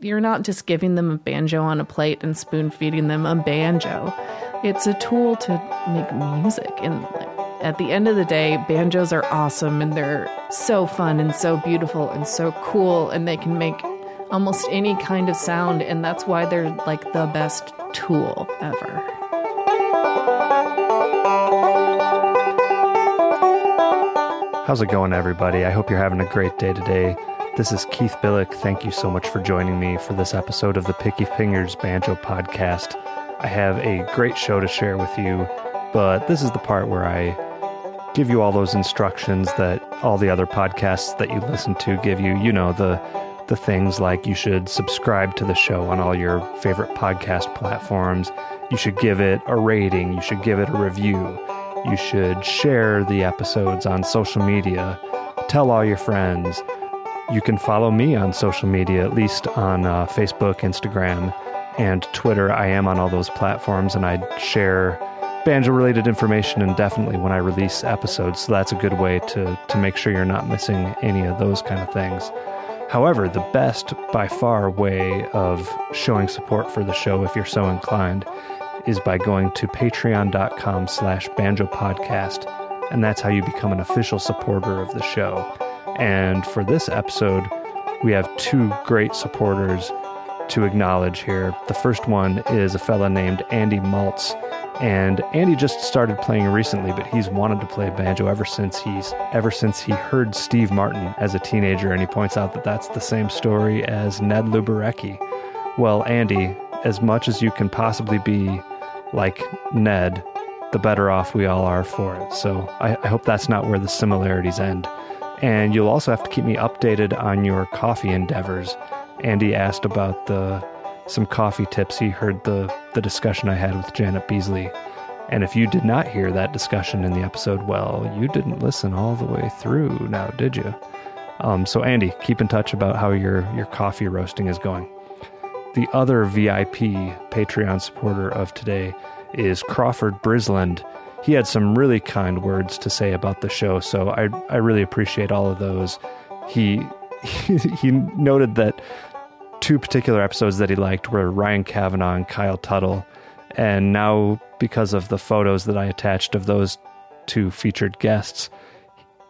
you're not just giving them a banjo on a plate and spoon feeding them a banjo. It's a tool to make music. And at the end of the day, banjos are awesome and they're so fun and so beautiful and so cool. And they can make almost any kind of sound. And that's why they're like the best tool ever. How's it going, everybody? I hope you're having a great day today. This is Keith Billick. Thank you so much for joining me for this episode of the Picky Fingers Banjo Podcast. I have a great show to share with you, but this is the part where I give you all those instructions that all the other podcasts that you listen to give you. You know, the the things like you should subscribe to the show on all your favorite podcast platforms. You should give it a rating, you should give it a review. You should share the episodes on social media. Tell all your friends you can follow me on social media, at least on uh, Facebook, Instagram, and Twitter. I am on all those platforms and I share banjo related information and definitely when I release episodes. So that's a good way to, to make sure you're not missing any of those kind of things. However, the best by far way of showing support for the show, if you're so inclined, is by going to patreon.com slash banjo podcast. And that's how you become an official supporter of the show. And for this episode, we have two great supporters to acknowledge here. The first one is a fella named Andy Maltz. And Andy just started playing recently, but he's wanted to play banjo ever since he's ever since he heard Steve Martin as a teenager, and he points out that that's the same story as Ned Luberecki. Well, Andy, as much as you can possibly be like Ned, the better off we all are for it. So I, I hope that's not where the similarities end. And you'll also have to keep me updated on your coffee endeavors. Andy asked about the some coffee tips. He heard the, the discussion I had with Janet Beasley. And if you did not hear that discussion in the episode, well, you didn't listen all the way through now, did you? Um, so, Andy, keep in touch about how your, your coffee roasting is going. The other VIP Patreon supporter of today is Crawford Brisland he had some really kind words to say about the show. So I I really appreciate all of those. He he, noted that two particular episodes that he liked were Ryan Cavanaugh and Kyle Tuttle, and now because of the photos that I attached of those two featured guests,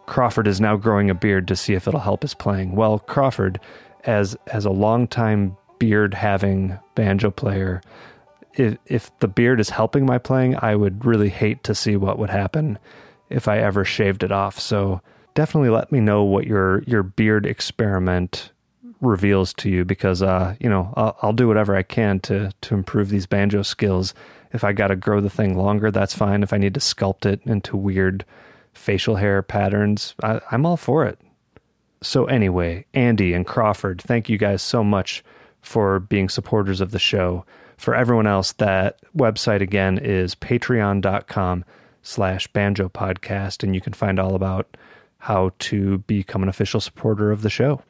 Crawford is now growing a beard to see if it'll help his playing. Well, Crawford, as as a longtime beard having banjo player, if, if the beard is helping my playing, I would really hate to see what would happen if I ever shaved it off. So definitely let me know what your your beard experiment reveals to you because uh you know I'll, I'll do whatever I can to to improve these banjo skills. If I got to grow the thing longer, that's fine. If I need to sculpt it into weird facial hair patterns, I, I'm all for it. So anyway, Andy and Crawford, thank you guys so much for being supporters of the show for everyone else, that website again is patreon.com slash banjo podcast, and you can find all about how to become an official supporter of the show.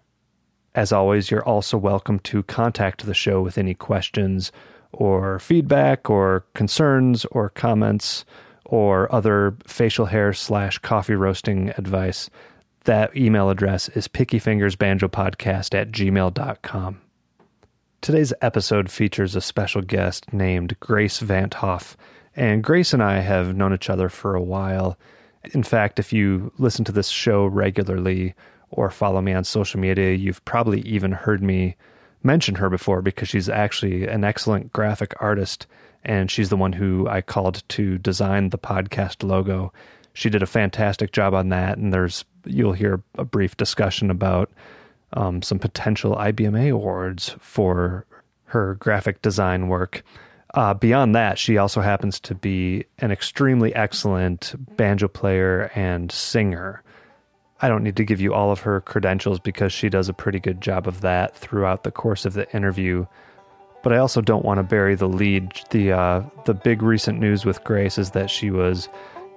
As always, you're also welcome to contact the show with any questions or feedback or concerns or comments or other facial hair slash coffee roasting advice. That email address is pickyfingersbanjopodcast at gmail.com. Today's episode features a special guest named Grace van't Hof, and Grace and I have known each other for a while. In fact, if you listen to this show regularly or follow me on social media, you've probably even heard me mention her before because she's actually an excellent graphic artist and she's the one who I called to design the podcast logo. She did a fantastic job on that and there's you'll hear a brief discussion about um, some potential IBMA awards for her graphic design work. Uh, beyond that, she also happens to be an extremely excellent banjo player and singer. I don't need to give you all of her credentials because she does a pretty good job of that throughout the course of the interview. But I also don't want to bury the lead. The uh, the big recent news with Grace is that she was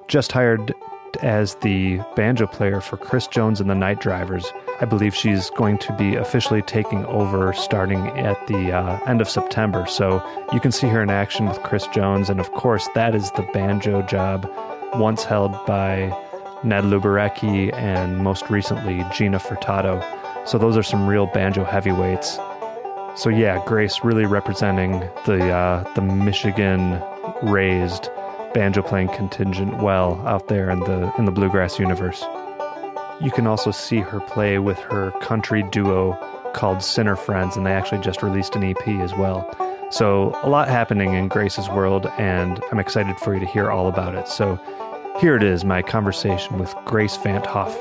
just hired as the banjo player for Chris Jones and the Night Drivers. I believe she's going to be officially taking over starting at the uh, end of September. So you can see her in action with Chris Jones. And of course, that is the banjo job once held by Ned Luberecki and most recently Gina Furtado. So those are some real banjo heavyweights. So yeah, Grace really representing the uh, the Michigan raised banjo playing contingent well out there in the in the bluegrass universe. You can also see her play with her country duo called Sinner Friends, and they actually just released an EP as well. So a lot happening in Grace's world, and I'm excited for you to hear all about it. So here it is, my conversation with Grace van't Hof.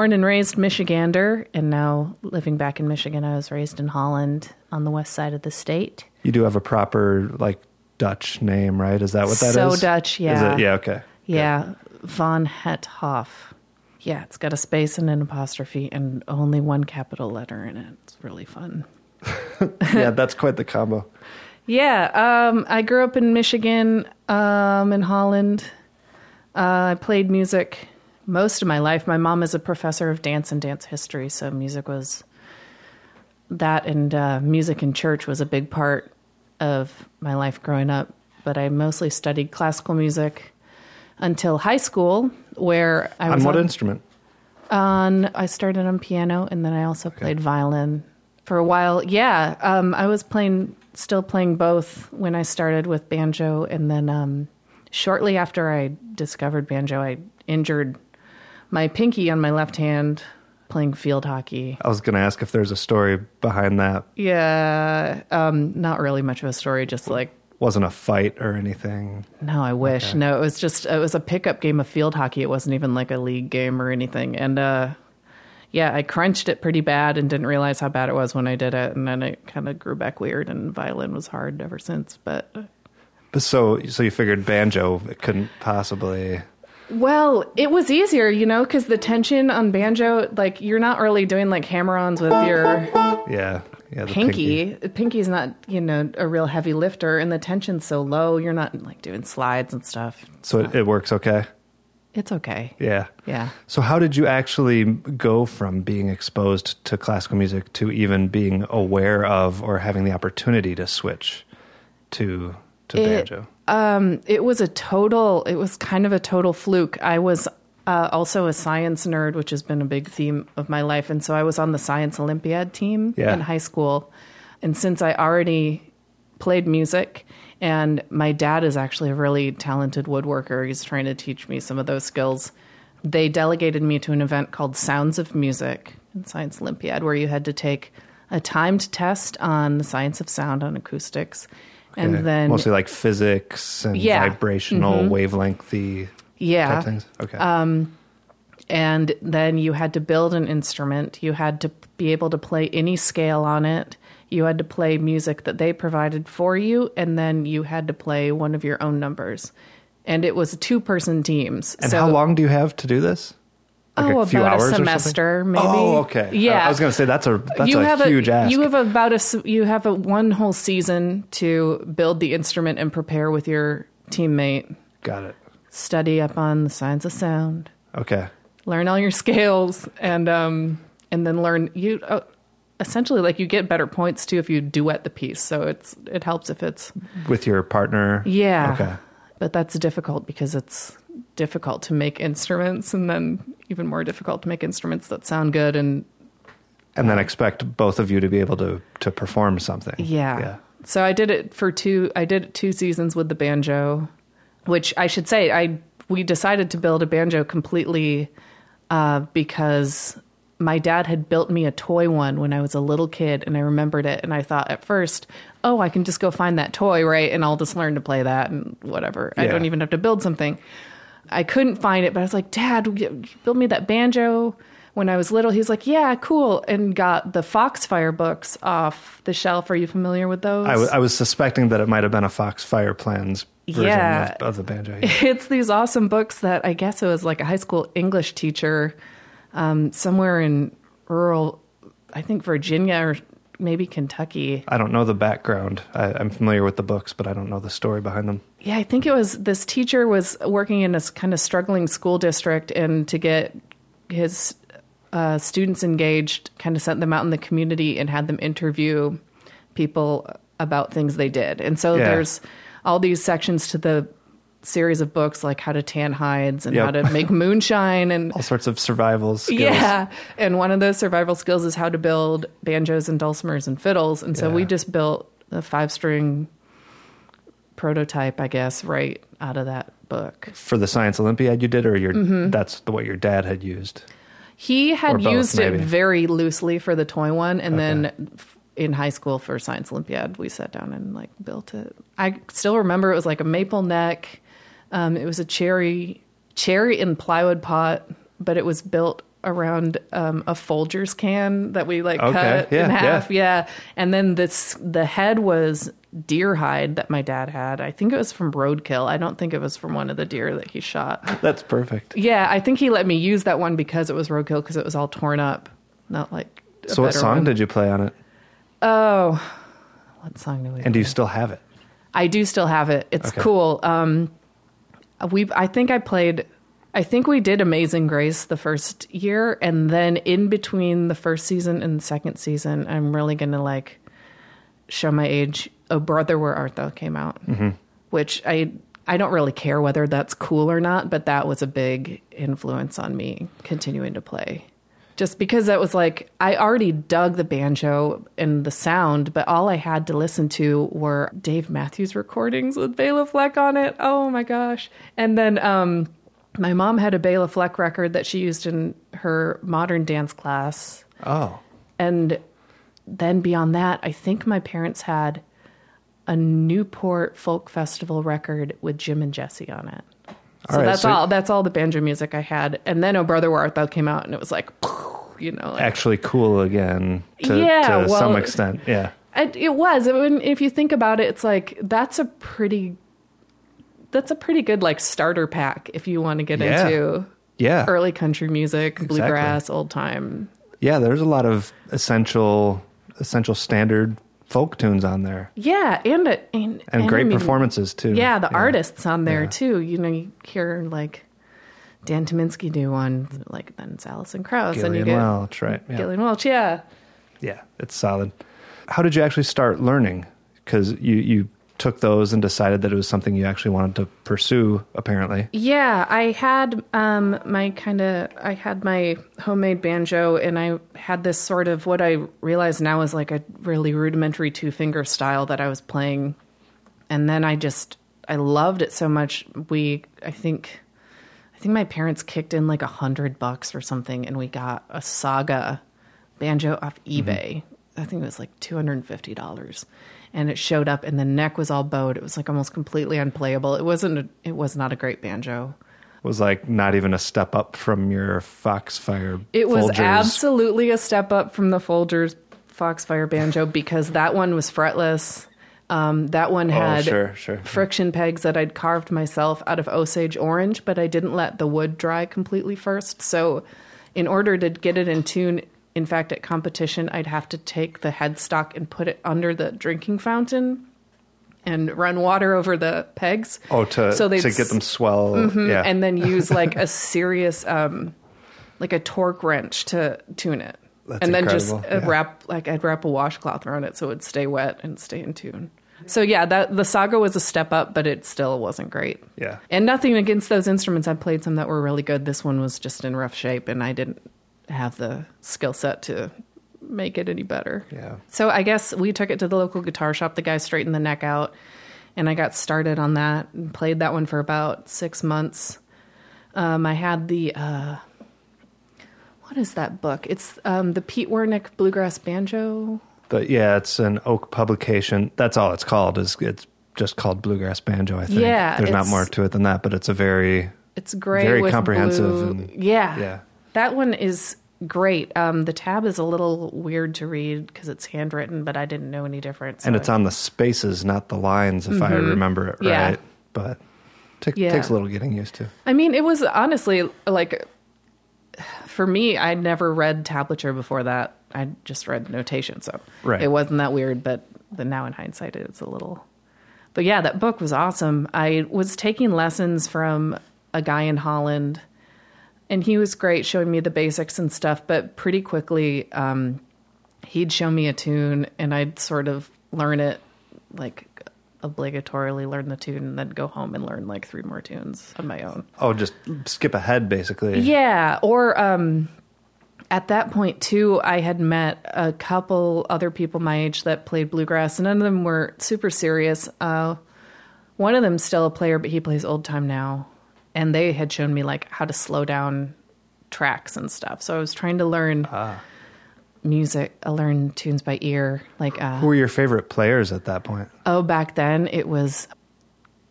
Born and raised Michigander, and now living back in Michigan. I was raised in Holland on the west side of the state. You do have a proper like Dutch name, right? Is that what that is? So Dutch, Is yeah. it? Yeah. Okay. Yeah, Von Het Hoff. Yeah, it's got a space and an apostrophe and only one capital letter in it. It's really fun. yeah, that's quite the combo. Yeah, um, I grew up in Michigan, um, in Holland. Uh, I played music most of my life. My mom is a professor of dance and dance history, so music was that, and uh, music in church was a big part of my life growing up. But I mostly studied classical music until high school, where I was On what on- instrument? on I started on piano and then I also played violin for a while. Yeah, um, I was playing, still playing both when I started with banjo, and then um, shortly after I discovered banjo, I injured my pinky on my left hand playing field hockey. I was going to ask if there's a story behind that. Yeah, um, not really much of a story, just like Wasn't a fight or anything. No, I wish. No, it was just it was a pickup game of field hockey. It wasn't even like a league game or anything. And uh yeah, I crunched it pretty bad and didn't realize how bad it was when I did it. And then it kind of grew back weird. And violin was hard ever since. But But so, so you figured banjo it couldn't possibly. Well, it was easier, you know, because the tension on banjo, like you're not really doing like hammer-ons with your Yeah, yeah. The pinky. Pinky's not, you know, a real heavy lifter, and the tension's so low. You're not like doing slides and stuff. So it, it works okay. It's okay. Yeah. Yeah. So how did you actually go from being exposed to classical music to even being aware of or having the opportunity to switch to to It- banjo? Um, it was a total. It was kind of a total fluke. I was uh, also a science nerd, which has been a big theme of my life, and so I was on the science Olympiad team Yeah. in high school. And since I already played music, and my dad is actually a really talented woodworker, he's trying to teach me some of those skills. They delegated me to an event called Sounds of Music in Science Olympiad, where you had to take a timed test on the science of sound on acoustics. And Okay. then mostly like physics and Yeah. Mm-hmm. vibrational wavelengthy yeah, type things. Okay. Um, and then you had to build an instrument. You had to be able to play any scale on it. You had to play music that they provided for you, and then you had to play one of your own numbers. And it was two person teams. and so, how long do you have to do this? Like oh, a few about hours a semester, maybe. Oh, okay. Yeah, I, I was going to say that's a that's you a have huge a, ask. You have about a you have a one whole season to build the instrument and prepare with your teammate. Got it. Study up on the science of sound. Okay. learn all your scales and um and then learn you uh, essentially like you get better points too if you duet the piece so it's it helps if it's With your partner. yeah Okay. but that's difficult because it's difficult to make instruments and then even more difficult to make instruments that sound good and And then expect both of you to be able to to perform something. yeah. Yeah. so i did it for two i did two seasons with the banjo which i should say i we decided to build a banjo completely uh, because my dad had built me a toy one when I was a little kid, and I remembered it. And I thought at first, oh, I can just go find that toy, right? And I'll just learn to play that and whatever. I don't even have to build something. I couldn't find it, but I was like, Dad, build me that banjo. When I was little, he's like, "Yeah, cool," and got the Foxfire books off the shelf. Are you familiar with those? I, w- I was suspecting that it might have been a Foxfire Plans version Yeah. of, of the banjo. yeah. it's these awesome books that I guess it was like a high school English teacher um, somewhere in rural, I think Virginia or maybe Kentucky. I don't know the background. I, I'm familiar with the books, but I don't know the story behind them. Yeah, I think it was this teacher was working in this kind of struggling school district, and to get his uh, students engaged, kind of sent them out in the community and had them interview people about things they did. And so Yeah. there's all these sections to the series of books, like how to tan hides and Yep. how to make moonshine and All sorts of survival skills. yeah. And one of those survival skills is how to build banjos and dulcimers and fiddles. And so we just built a five string prototype, I guess, right out of that book. For the Science Olympiad you did, or your that's the what your dad had used. He had both, used maybe. it very loosely for the toy one. And Okay. then in high school for Science Olympiad, we sat down and like built it. I still remember it was like a maple neck. Um, it was a cherry, cherry and plywood pot, but it was built around um, a Folgers can that we like Okay, cut yeah, in yeah. half. Yeah. And then this, the head was deer hide that my dad had. I think it was from Roadkill. I don't think it was from one of the deer that he shot. That's perfect. Yeah, I think he let me use that one because it was roadkill because it was all torn up, not like. a So what song one. did you play on it? Oh, what song did we? And do you still have it? I do still have it. It's Okay. cool. Um, we I think I played. I think we did Amazing Grace the first year, and then in between the first season and the second season, I'm really gonna like show my age. Oh, brother, where art thou came out, which I I don't really care whether that's cool or not, but that was a big influence on me continuing to play. Just because that was like I already dug the banjo and the sound, but all I had to listen to were Dave Matthews recordings with Bela Fleck on it. Oh my gosh! And then um, my mom had a Bela Fleck record that she used in her modern dance class, Oh, and then beyond that, I think my parents had a Newport Folk Festival record with Jim and Jesse on it. All so right, that's so- all. That's all the banjo music I had. And then "Oh Brother, Where Art Thou" came out, and it was like, you know, like, actually cool again to, Yeah, to well- some extent. Yeah. it, it was. I mean, if you think about it, it's like that's a pretty, that's a pretty good like starter pack if you want to get Yeah. into Yeah. early country music, bluegrass, old time. Yeah, there's a lot of essential essential standard folk tunes on there. Yeah, and it and, And, great mean, performances too. Yeah, the artists on there Yeah. too. You know, you hear like Dan Tyminski do one, like then it's Alison Krauss, and you Gillian get Welch, right? Yeah. Gillian Welch. Yeah, Yeah, it's solid. How did you actually start learning? Because you you took those and decided that it was something you actually wanted to pursue. Apparently, yeah. I had um my kind of I had my homemade banjo, and I had this sort of what I realize now is like a really rudimentary two finger style that I was playing, and then I just I loved it so much. We I think. I think my parents kicked in like a hundred bucks or something, and we got a Saga banjo off eBay. I think it was like two hundred and fifty dollars, and it showed up, and the neck was all bowed. It was like almost completely unplayable. It wasn't. A, it was not a great banjo. it was like not even a step up from your Foxfire. It was Folgers. absolutely a step up from the Folgers Foxfire banjo because that one was fretless. Um, that one had sure, sure. friction pegs that I'd carved myself out of Osage orange, but I didn't let the wood dry completely first. So, in order to get it in tune, in fact, at competition, I'd have to take the headstock and put it under the drinking fountain and run water over the pegs. Oh, to So to get them swell. Mhm, Yeah, and then use like a serious, um, like a torque wrench to tune it. That's and then just incredible, uh, yeah. wrap like I'd wrap a washcloth around it so it would stay wet and stay in tune. So yeah, that the Saga was a step up, but it still wasn't great. Yeah. And nothing against those instruments. I played some that were really good. This one was just in rough shape, and I didn't have the skill set to make it any better. Yeah. So I guess we took it to the local guitar shop. The guy straightened the neck out, and I got started on that and played that one for about six months. Um, I had the uh, what is that book? It's um, the Pete Wernick Bluegrass Banjo. But yeah, it's an Oak publication. That's all it's called. Is it's just called Bluegrass Banjo. I think. Yeah, there's not more to it than that. But it's a very It's great Very comprehensive and- yeah, yeah. that one is great. Um, the tab is a little weird to read because it's handwritten, but I didn't know any difference. and it's on the spaces, not the lines, if I remember it Mm-hmm. Yeah. right. But it Yeah. takes a little getting used to. I mean, it was honestly like for me, I'd never read tablature before that. I just read notation, so Right. it wasn't that weird. But but now in hindsight, it's a little. but yeah, that book was awesome. I was taking lessons from a guy in Holland, and he was great showing me the basics and stuff. But pretty quickly, um, he'd show me a tune, and I'd sort of learn it like obligatorily learn the tune and then go home and learn like three more tunes of my own. Oh, just skip ahead, basically. Yeah, or um, at that point too, I had met a couple other people my age that played bluegrass, and none of them were super serious. Uh, one of them's still a player, but he plays old time now, and they had shown me like how to slow down tracks and stuff. So I was trying to learn music, I learned tunes by ear. Like, uh, Who were your favorite players at that point? oh, back then it was,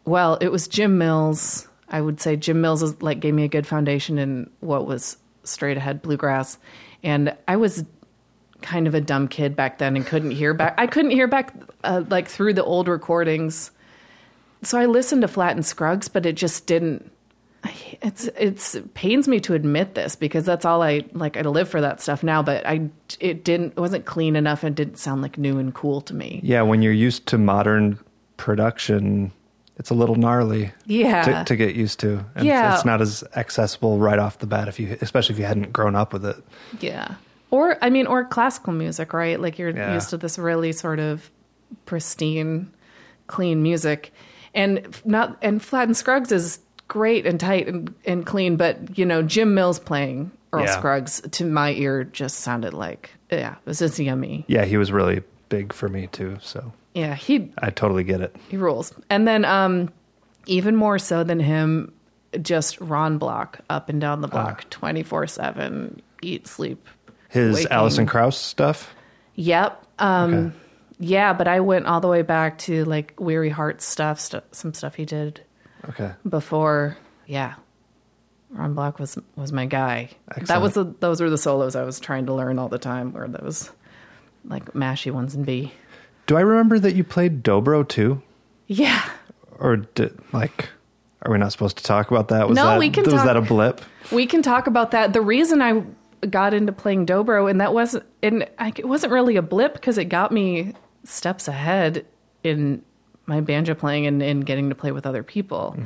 well, it was Jim Mills. I would say Jim Mills is, like gave me a good foundation in what was straight ahead bluegrass, and I was kind of a dumb kid back then and couldn't hear back. I couldn't hear back uh, like through the old recordings, so I listened to Flatt and Scruggs, but it just didn't. It's it's it pains me to admit this because that's all I like. I live for that stuff now, but I it didn't it wasn't clean enough and didn't sound like new and cool to me. Yeah, when you're used to modern production, it's a little gnarly Yeah, to, to get used to. And Yeah. it's not as accessible right off the bat if you, especially if you hadn't grown up with it. Yeah. Or I mean, or classical music, right? Like you're Yeah. used to this really sort of pristine, clean music, and not and Flatt and Scruggs is great and tight and, and clean, but you know Jim Mills playing Earl Yeah. Scruggs to my ear just sounded like yeah, it was just yummy. Yeah, he was really big for me too, so Yeah, he I totally get it. he rules. And then um even more so than him, just Ron Block up and down the block, twenty four seven, eat, sleep, His Waking. Alison Krauss stuff. Yep. Um, Okay. Yeah, but I went all the way back to like Weary Heart stuff, st- some stuff he did Okay. before. Yeah, Ron Block was was my guy. That was the, those were the solos I was trying to learn all the time, or those like mashy ones in B. Do I remember that you played dobro too? Yeah, Or did like are we not supposed to talk about that? Was No, that we can was talk- that a blip? we can talk about that. The reason I got into playing dobro, and that wasn't, and I, it wasn't really a blip because it got me steps ahead in my banjo playing and, and getting to play with other people.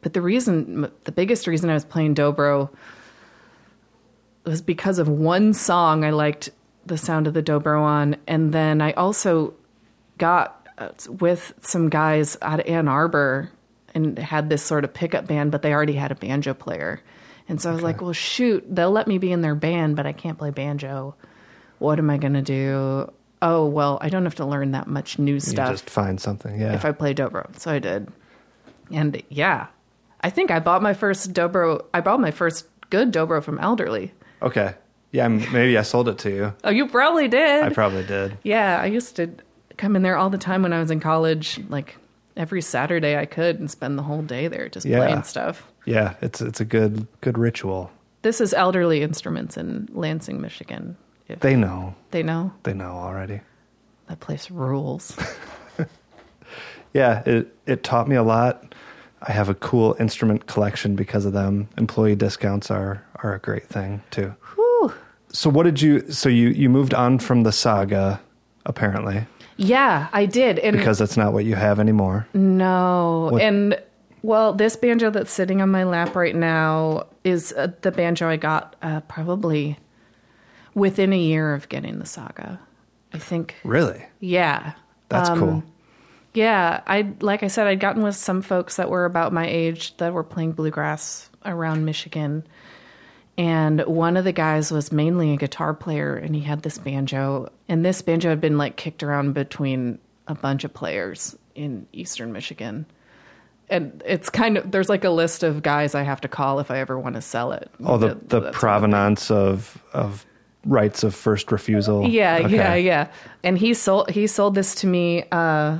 But the reason, the biggest reason I was playing dobro was because of one song I liked the sound of the dobro on, and then I also got uh, with some guys out of Ann Arbor and had this sort of pickup band, but they already had a banjo player. And so I was like, well, shoot, they'll let me be in their band, but I can't play banjo. What am I going to do? Oh, well, I don't have to learn that much new You stuff just find something. Yeah. if I play dobro. So I did. And yeah, I think I bought my first dobro. I bought my first good dobro from Elderly. okay. Yeah, maybe I sold it to you. Oh, you probably did. I probably did. Yeah, I used to come in there all the time when I was in college, like every Saturday I could and spend the whole day there just Yeah. playing stuff. Yeah, it's it's a good good ritual. This is Elderly Instruments in Lansing, Michigan. They know. they know They know already. that place rules. Yeah, it it taught me a lot. I have a cool instrument collection because of them. Employee discounts are are a great thing too. Whew. So what did you so you you moved on from the saga apparently Yeah, I did. And because that's not what you have anymore. No. What- And well, this banjo that's sitting on my lap right now is uh, the banjo I got uh, probably within a year of getting the saga. I think. Really? Yeah. That's Um, cool. Yeah, I like I said I'd gotten with some folks that were about my age that were playing bluegrass around Michigan. And one of the guys was mainly a guitar player and he had this banjo and this banjo had been like kicked around between a bunch of players in eastern Michigan. And it's kind of there's like a list of guys I have to call if I ever want to sell it. Oh, the That- the provenance of of rights of first refusal. Yeah, Okay. yeah, yeah. And he sold he sold this to me. Uh,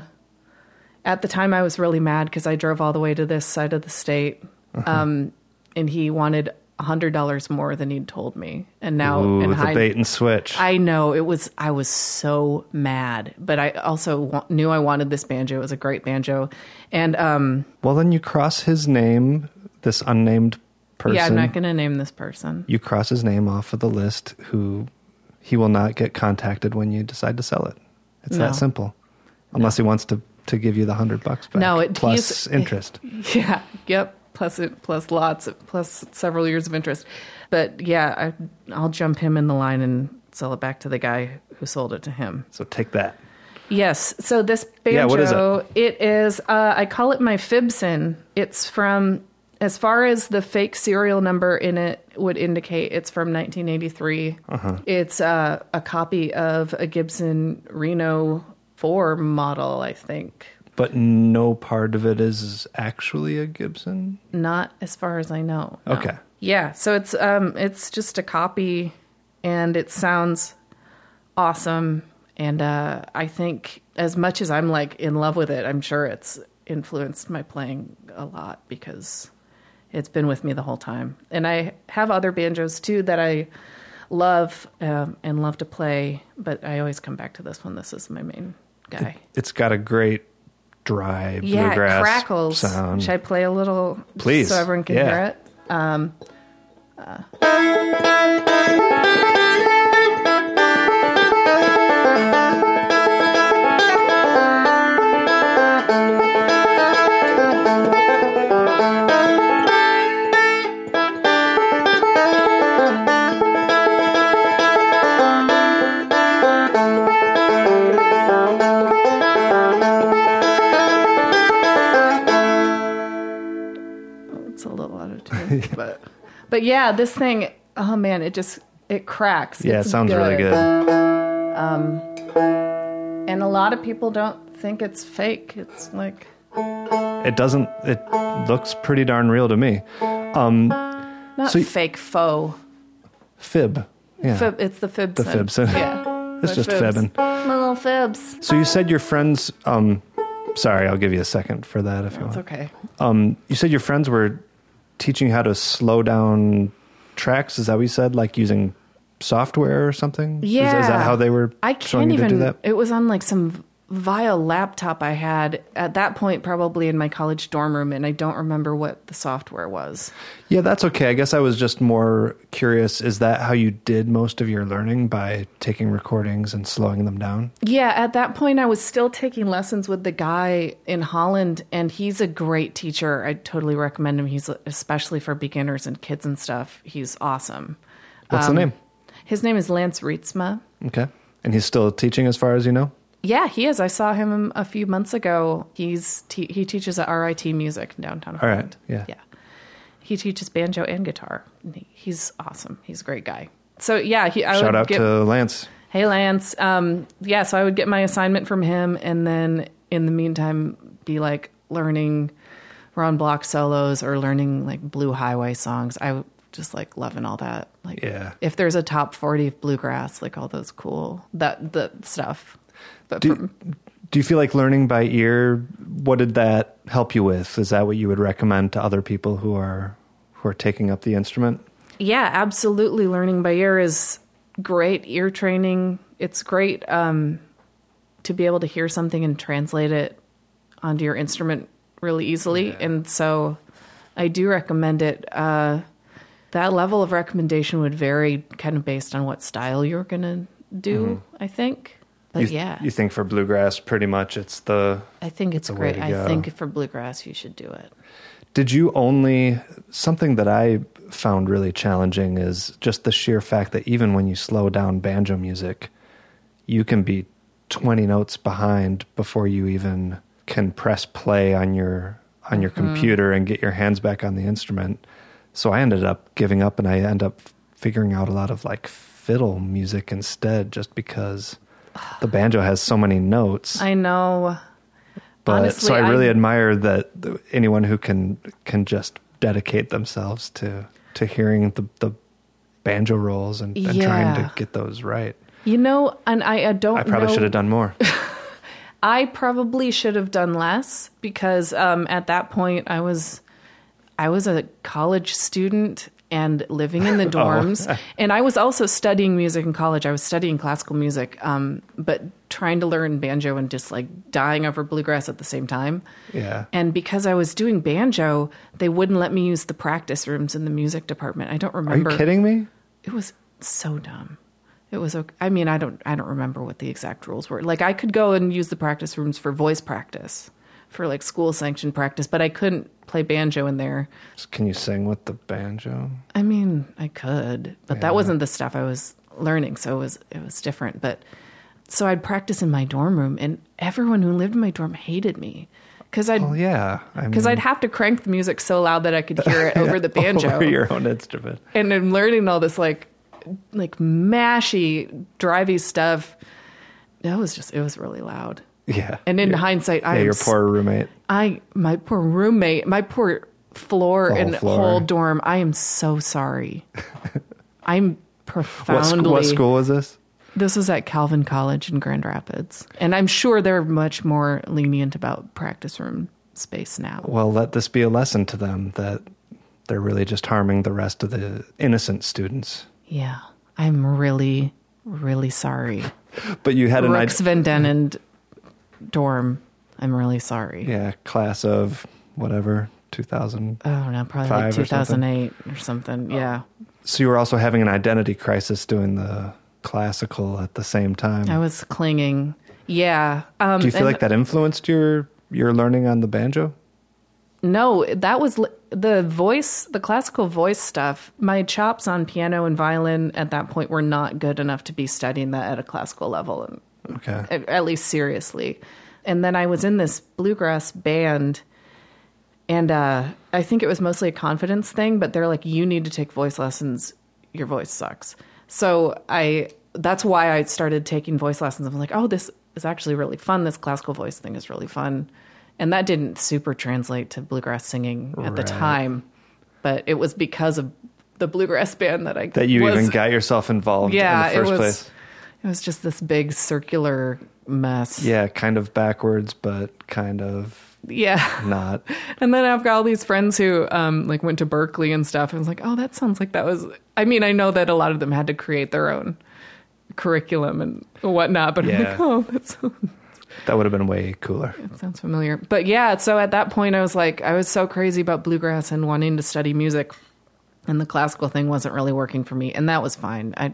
at the time, I was really mad because I drove all the way to this side of the state, Uh-huh. um, and he wanted a hundred dollars more than he'd told me. And now, Ooh, in the hind- bait and switch. I know it was. I was so mad, but I also wa- knew I wanted this banjo. It was a great banjo, and um, well, then you cross his name, this unnamed person. yeah, I'm not going to name this person. you cross his name off of the list who he will not get contacted when you decide to sell it. It's No. that simple. Unless he wants to to give you the hundred bucks back. No, it- plus interest. Yeah. Yep. Plus it. Plus lots. Plus several years of interest. But yeah, I, I'll jump him in the line and sell it back to the guy who sold it to him. So take that. Yes. So this banjo, Yeah, what is it? it is. Uh, I call it my Fibson. It's from. As far as the fake serial number in it would indicate, it's from 1983. Uh-huh. It's uh, a copy of a Gibson Reno 4 model, I think. But no part of it is actually a Gibson. Not as far as I know. no. Okay. Yeah. So it's um it's just a copy, and it sounds awesome. And uh, I think as much as I'm like in love with it, I'm sure it's influenced my playing a lot because it's been with me the whole time. And I have other banjos too that I love um, and love to play, but I always come back to this one. This is my main guy. It's got a great dry yeah, bluegrass it crackles. sound. Should I play a little Please, so everyone can yeah. hear it? Um, uh. But yeah, this thing. Oh man, it just it cracks. yeah, It's it sounds really good. Um, And a lot of people don't think it's fake. It's like It doesn't. It looks pretty darn real to me. Um, not So fake faux. fib. Yeah. Fib, it's the fibs. The Fibson. Yeah, It's just fibs. fibbing. My little fibs. So you said your friends. Um, sorry, I'll give you a second for that if you It's want. okay. Um, you said your friends were teaching you how to slow down tracks. Is that what you said? Like using software or something? Is- Is, that how they were I can't you to do even. that? It was on like some vile laptop I had at that point, probably in my college dorm room, and I don't remember what the software was. Yeah, that's okay. I guess I was just more curious. Is that how you did most of your learning by taking recordings and slowing them down? Yeah, at that point, I was still taking lessons with the guy in Holland, and he's a great teacher. I totally recommend him. He's especially for beginners and kids and stuff. He's awesome. What's Um, the name? His name is Lance Rietzma. Okay. And he's still teaching as far as you know? Yeah, he is. I saw him a few months ago. He's te- he teaches at RIT Music in downtown All right. Yeah. Yeah. He teaches banjo and guitar. He's awesome. He's a great guy. So yeah, he, I Shout would out get, to Lance. Hey Lance. Um, yeah, so I would get my assignment from him, and then in the meantime, be like learning Ron Block solos or learning like Blue Highway songs. I just like loving all that. Like, Yeah. if there's a top forty of bluegrass, like all those cool that the stuff. But Do, from, do you feel like learning by ear? What did that help you with? Is that what you would recommend to other people who are who are taking up the instrument? yeah, absolutely. Learning by ear is great ear training. It's great um, to be able to hear something and translate it onto your instrument really easily. And so I do recommend it. Uh, that level of recommendation would vary kind of based on what style you're going to do, I think. But Mm-hmm. you, yeah, You think for bluegrass, pretty much it's the. I think it's great. I think for bluegrass, you should do it. Did you only. Something that I found really challenging is just the sheer fact that even when you slow down banjo music, you can be 20 notes behind before you even can press play on your on your computer and get your hands back on the instrument. So I ended up giving up and I end up figuring out a lot of like fiddle music instead just because the banjo has so many notes. I know. But Honestly, so I really I- admire that anyone who can can just dedicate themselves to to hearing the the banjo rolls and, and trying to get those right. You know, and I, I don't I probably know- should have done more. I probably should have done less because um, at that point I was I was a college student and living in the dorms, and I was also studying music in college. I was studying classical music, um, but trying to learn banjo and just like dying over bluegrass at the same time. yeah. And because I was doing banjo, they wouldn't let me use the practice rooms in the music department. I don't remember. Are you kidding me? It was so dumb. it was okay. I mean, I don't I don't remember what the exact rules were. Like I could go and use the practice rooms for voice practice, for like school sanctioned practice, but I couldn't play banjo in there. Can you sing with the banjo? I mean, I could, but that wasn't the stuff I was learning, so it was it was different. But so I'd practice in my dorm room, and everyone who lived in my dorm hated me because I'd Oh yeah, I because mean, I'd have to crank the music so loud that I could hear it over the banjo, over your own instrument. and I'm learning all this like like mashy, drivey stuff. That was just it was really loud. Yeah, And in hindsight, I yeah, am your poor roommate. I my poor roommate, my poor floor whole and floor. whole dorm. I am so sorry. I'm What, profoundly. sc- what school was this? This was at Calvin College in Grand Rapids, and I'm sure they're much more lenient about practice room space now. Well, let this be a lesson to them that they're really just harming the rest of the innocent students. Yeah, I'm really, really sorry. But you had an Brooks idea. Van Denen dorm. I'm really sorry. Yeah, class of whatever, 2000. Oh, don't probably like or something? 2008 or something. Yeah. So you were also having an identity crisis doing the classical at the same time. I was clinging. Yeah. Um, Do you feel and- like that influenced your your learning on the banjo? No, that was the voice, the classical voice stuff. My chops on piano and violin at that point were not good enough to be studying that at a classical level, Okay. at, at least seriously. And then I was in this bluegrass band, and uh, I think it was mostly a confidence thing. But they're like, "You need to take voice lessons. Your voice sucks." So I, that's why I started taking voice lessons. I'm like, "Oh, this is actually really fun. This classical voice thing is really fun." And that didn't super translate to bluegrass singing at the time, but it was because of the bluegrass band that I That you was, even got yourself involved yeah, in the first it was. place. It was just this big circular mess. Yeah, kind of backwards, but kind of Yeah. not. And then I've got all these friends who um, like went to Berklee and stuff. And I was like, oh, that sounds like that was. I mean, I know that a lot of them had to create their own curriculum and whatnot, but I'm Yeah. like, oh, that's, That would have been way cooler. that sounds familiar. But yeah, so at that point, I was like, I was so crazy about bluegrass and wanting to study music, and the classical thing wasn't really working for me, and that was fine. I.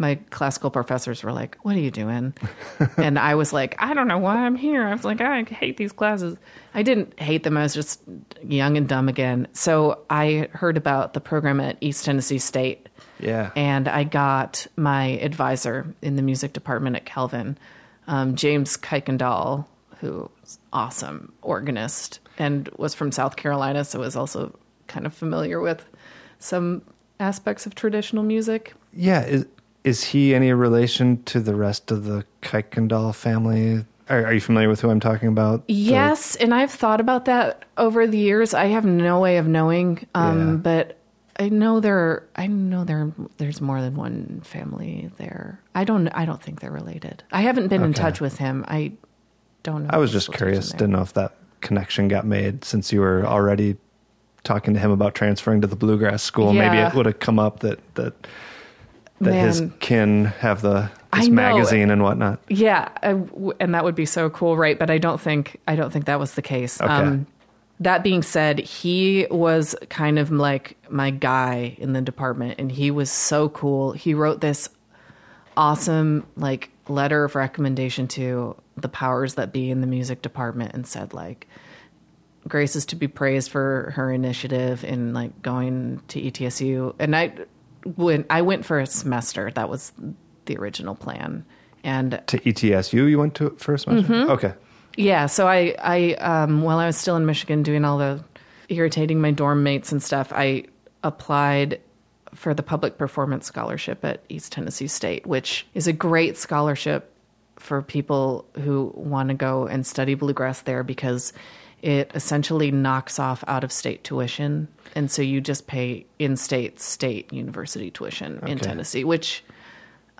My classical professors were like, "What are you doing?" and I was like, "I don't know why I'm here." I was like, "I hate these classes." I didn't hate them. I was just young and dumb again. So I heard about the program at East Tennessee State, Yeah. and I got my advisor in the music department at Calvin, um, James Kuykendall, who's awesome organist and was from South Carolina, so was also kind of familiar with some aspects of traditional music. Yeah, is is he any relation to the rest of the Kuykendall family? Are, are you familiar with who I'm talking about? The- Yes, and I've thought about that over the years. I have no way of knowing, um, Yeah. but I know there. I know there. There's more than one family there. I don't. I don't think they're related. I haven't been in touch with him. I don't know. I was just curious. Didn't know if that connection got made since you were already talking to him about transferring to the bluegrass school. Maybe it would have come up that that that his kin have the know. magazine and whatnot. Yeah, I and that would be so cool, right? But I don't think. I don't think that was the case. Um, Okay. that being said, he was kind of like my guy in the department, and he was so cool. He wrote this awesome like letter of recommendation to the powers that be in the music department and said like Grace is to be praised for her initiative in like going to ETSU and I when I went for a semester that was the original plan and To ETSU, you went to first semester. Mm-hmm. Okay, yeah, so I, I, um, while I was still in Michigan doing all the irritating my dorm mates and stuff, I applied for the public performance scholarship at East Tennessee State, which is a great scholarship for people who want to go and study bluegrass there because it essentially knocks off out of state tuition. And so you just pay in state, state university tuition in Tennessee, which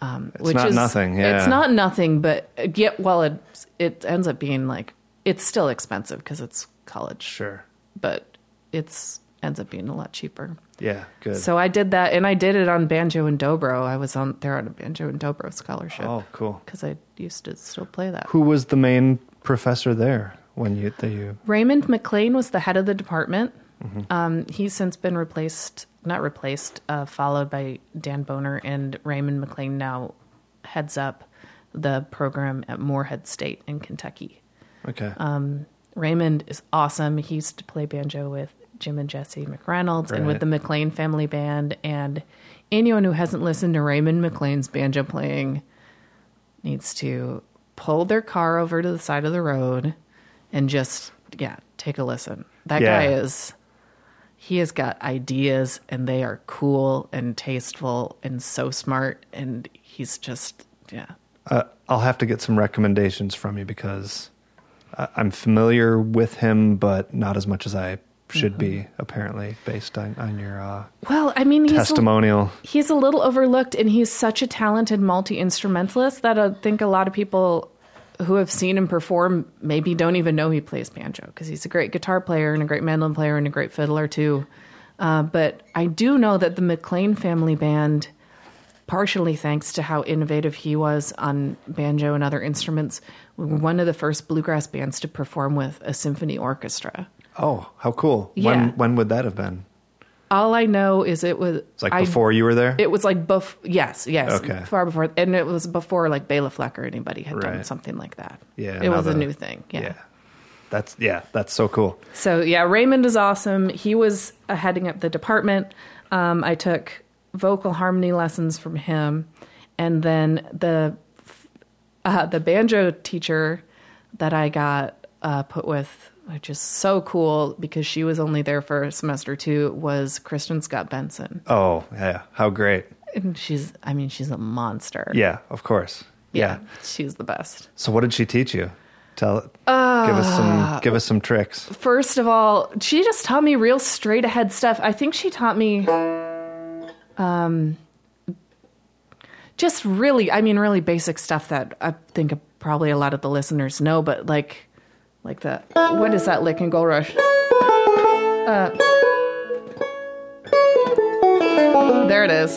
it's which not is nothing. Yeah, It's not nothing, but uh, yet well, it it ends up being like it's still expensive because it's college, sure. but it's ends up being a lot cheaper. Yeah, good. So I did that, and I did it on banjo and dobro. I was on there on a banjo and dobro scholarship oh, cool. because I used to still play that. Who was the main professor there when you that you? Raymond McLain was the head of the department. Mm-hmm. Um, he's since been replaced, not replaced, uh, followed by Dan Boner and Raymond McLain now heads up the program at Morehead State in Kentucky. Okay. Um, Raymond is awesome. He used to play banjo with Jim and Jesse McReynolds and with the McLain family band. And anyone who hasn't listened to Raymond McLain's banjo playing needs to pull their car over to the side of the road and just, yeah, take a listen. That Yeah. guy is, he has got ideas and they are cool and tasteful and so smart. And he's just, yeah. uh, I'll have to get some recommendations from you because I'm familiar with him, but not as much as I should be, Mm-hmm. apparently, based on, on your uh, Well, I mean, he's a- testimonial. he's a little overlooked and he's such a talented multi-instrumentalist that I think a lot of people who have seen him perform maybe don't even know he plays banjo because he's a great guitar player and a great mandolin player and a great fiddler too. Uh, but I do know that the McLain family band, partially thanks to how innovative he was on banjo and other instruments, were one of the first bluegrass bands to perform with a symphony orchestra. Oh, how cool! Yeah. When when would that have been? All I know is it was It's like I- before you were there. It was like buff. Yes, yes. Okay. Far before, and it was before like Bela Fleck or anybody had done something like that. Yeah, it was a new thing. Yeah. That's yeah, that's so cool. So yeah, Raymond is awesome. He was uh, heading up the department. Um, I took vocal harmony lessons from him, and then the uh, the banjo teacher that I got uh, put with, which is so cool because she was only there for a semester two, was Kristin Scott Benson, Oh yeah, how great! and she's I mean she's a monster. Yeah, of course. Yeah. she's the best. So what did she teach you? Tell give us some give us some tricks. First of all, she just taught me real straight ahead stuff. I think she taught me um just really, I mean really basic stuff that I think probably a lot of the listeners know, but like like that. what is that lick in Gold Rush? Uh There it is.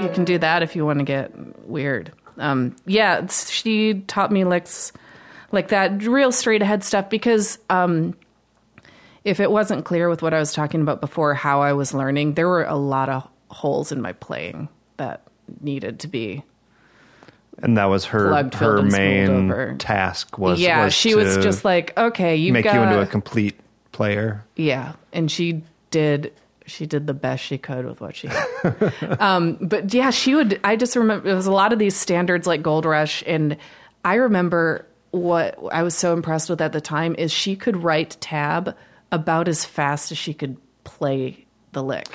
You can do that if you want to get weird. Um, yeah, she taught me licks like that, real straight ahead stuff. Because um, if it wasn't clear with what I was talking about before, how I was learning, there were a lot of holes in my playing that needed to be. And that was her Plugged, her main task was yeah, was she was just like, okay, you make got you into a complete player. Yeah, and she did. She did the best she could with what she had. um, but yeah, she would. I just remember it was a lot of these standards like Gold Rush, and I remember what I was so impressed with at the time is she could write tab about as fast as she could play the lick.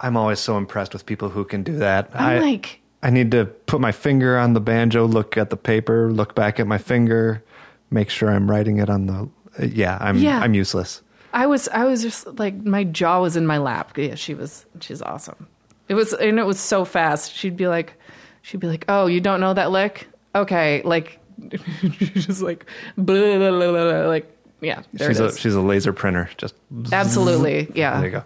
I'm always so impressed with people who can do that. I'm I, like, I need to put my finger on the banjo, look at the paper, look back at my finger, make sure I'm writing it on the. uh, yeah, I'm Yeah. I'm useless. I was I was just like my jaw was in my lap. Yeah, she was she's awesome. It was and it was so fast. She'd be like she'd be like, "Oh, you don't know that lick? Okay." Like just like blah, blah, blah, like yeah, there she's it a she's a laser printer. Just Absolutely. Yeah. there you go.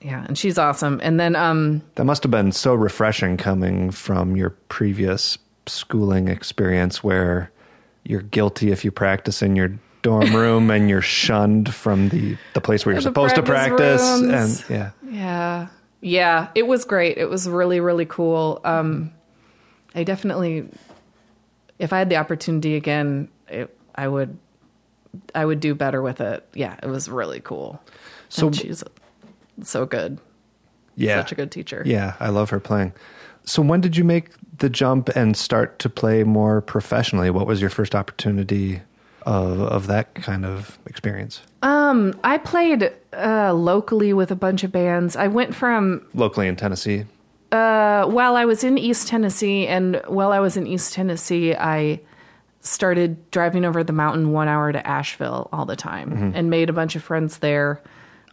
Yeah, and she's awesome. And then um That must have been so refreshing coming from your previous schooling experience where you're guilty if you practice in your dorm room and you're shunned from the, the place where you're supposed to practice practice. rooms. And yeah. Yeah. Yeah, it was great. It was really, really cool. Um, I definitely, if I had the opportunity again, it, I would, I would do better with it. Yeah, it was really cool. So- And she's so good. Yeah. Such a good teacher. Yeah, I love her playing. So when did you make the jump and start to play more professionally? What was your first opportunity of of that kind of experience? Um, I played uh, locally with a bunch of bands. I went from Locally in Tennessee. Uh, while I was in East Tennessee, and while I was in East Tennessee, I started driving over the mountain one hour to Asheville all the time and made a bunch of friends there.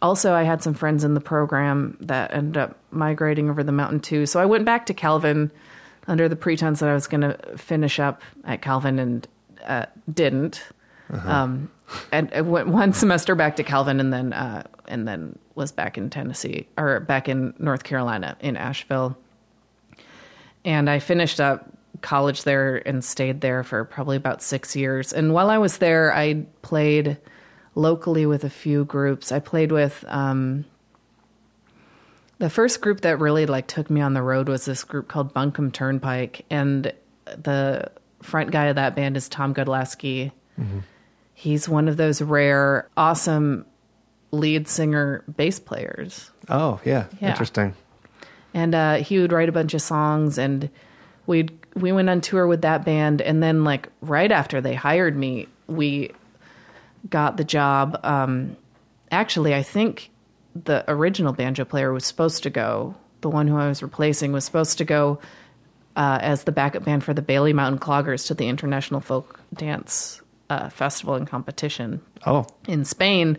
Also, I had some friends in the program that ended up migrating over the mountain too. So I went back to Calvin under the pretense that I was going to finish up at Calvin and uh, didn't. Um, and I went one semester back to Calvin and then uh, and then was back in Tennessee or back in North Carolina in Asheville. And I finished up college there and stayed there for probably about six years. And while I was there, I played locally with a few groups. I played with um, the first group that really like took me on the road was this group called Buncombe Turnpike, and the front guy of that band is Tom Godleski. He's one of those rare, awesome lead singer bass players. Oh, yeah. Yeah. Interesting. and uh, he would write a bunch of songs and we we went on tour with that band and then like right after they hired me we got the job. Um, actually i think the original banjo player was supposed to go. The one who i was replacing was supposed to go uh, as the backup band for the bailey mountain cloggers to the international folk dance uh, festival and competition Oh, in Spain,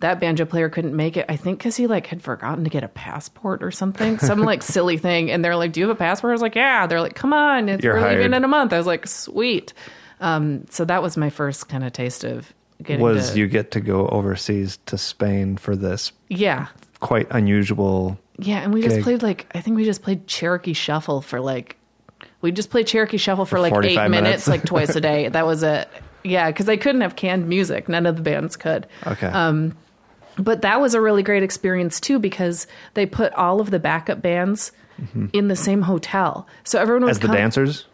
that banjo player couldn't make it. I think because he like had forgotten to get a passport or something, some like silly thing. And they're like, "Do you have a passport?" I was like, "Yeah." They're like, "Come on, it's, You're we're leaving in a month." I was like, "Sweet." Um, so that was my first kind of taste of getting. was to, you get to go overseas to Spain for this Yeah, quite unusual. yeah. And we just played like I think we just played Cherokee Shuffle for like we just played Cherokee Shuffle for, like eight minutes. minutes, like twice a day. That was it. Yeah, because they couldn't have canned music. None of the bands could. Okay. Um, but that was a really great experience too because they put all of the backup bands in the same hotel, so everyone was As the come, dancers?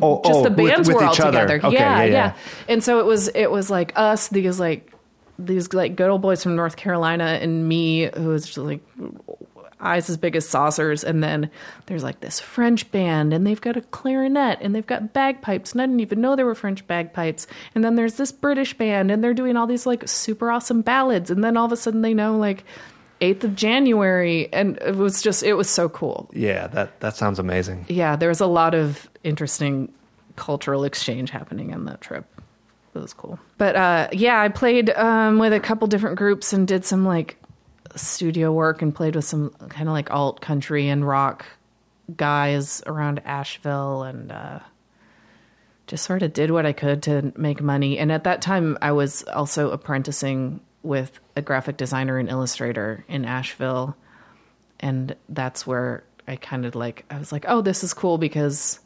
Oh, Just oh, the bands with were all other. together. Okay, yeah, yeah, yeah, And so it was it was like us, these like these like good old boys from North Carolina, and me, who was just like eyes as big as saucers. And then there's like this French band, and they've got a clarinet, and they've got bagpipes, and I didn't even know there were French bagpipes. And then there's this British band, and they're doing all these like super awesome ballads. And then all of a sudden they know like. 8th of January and it was just it was so cool Yeah, that, that sounds amazing. yeah, there was a lot of interesting cultural exchange happening on that trip. It was cool. But uh, yeah, I played um, with a couple different groups and did some like studio work and played with some kind of like alt country and rock guys around Asheville and uh, just sort of did what I could to make money. And at that time, I was also apprenticing with a graphic designer and illustrator in Asheville and that's where I kind of like I was like, oh, this is cool because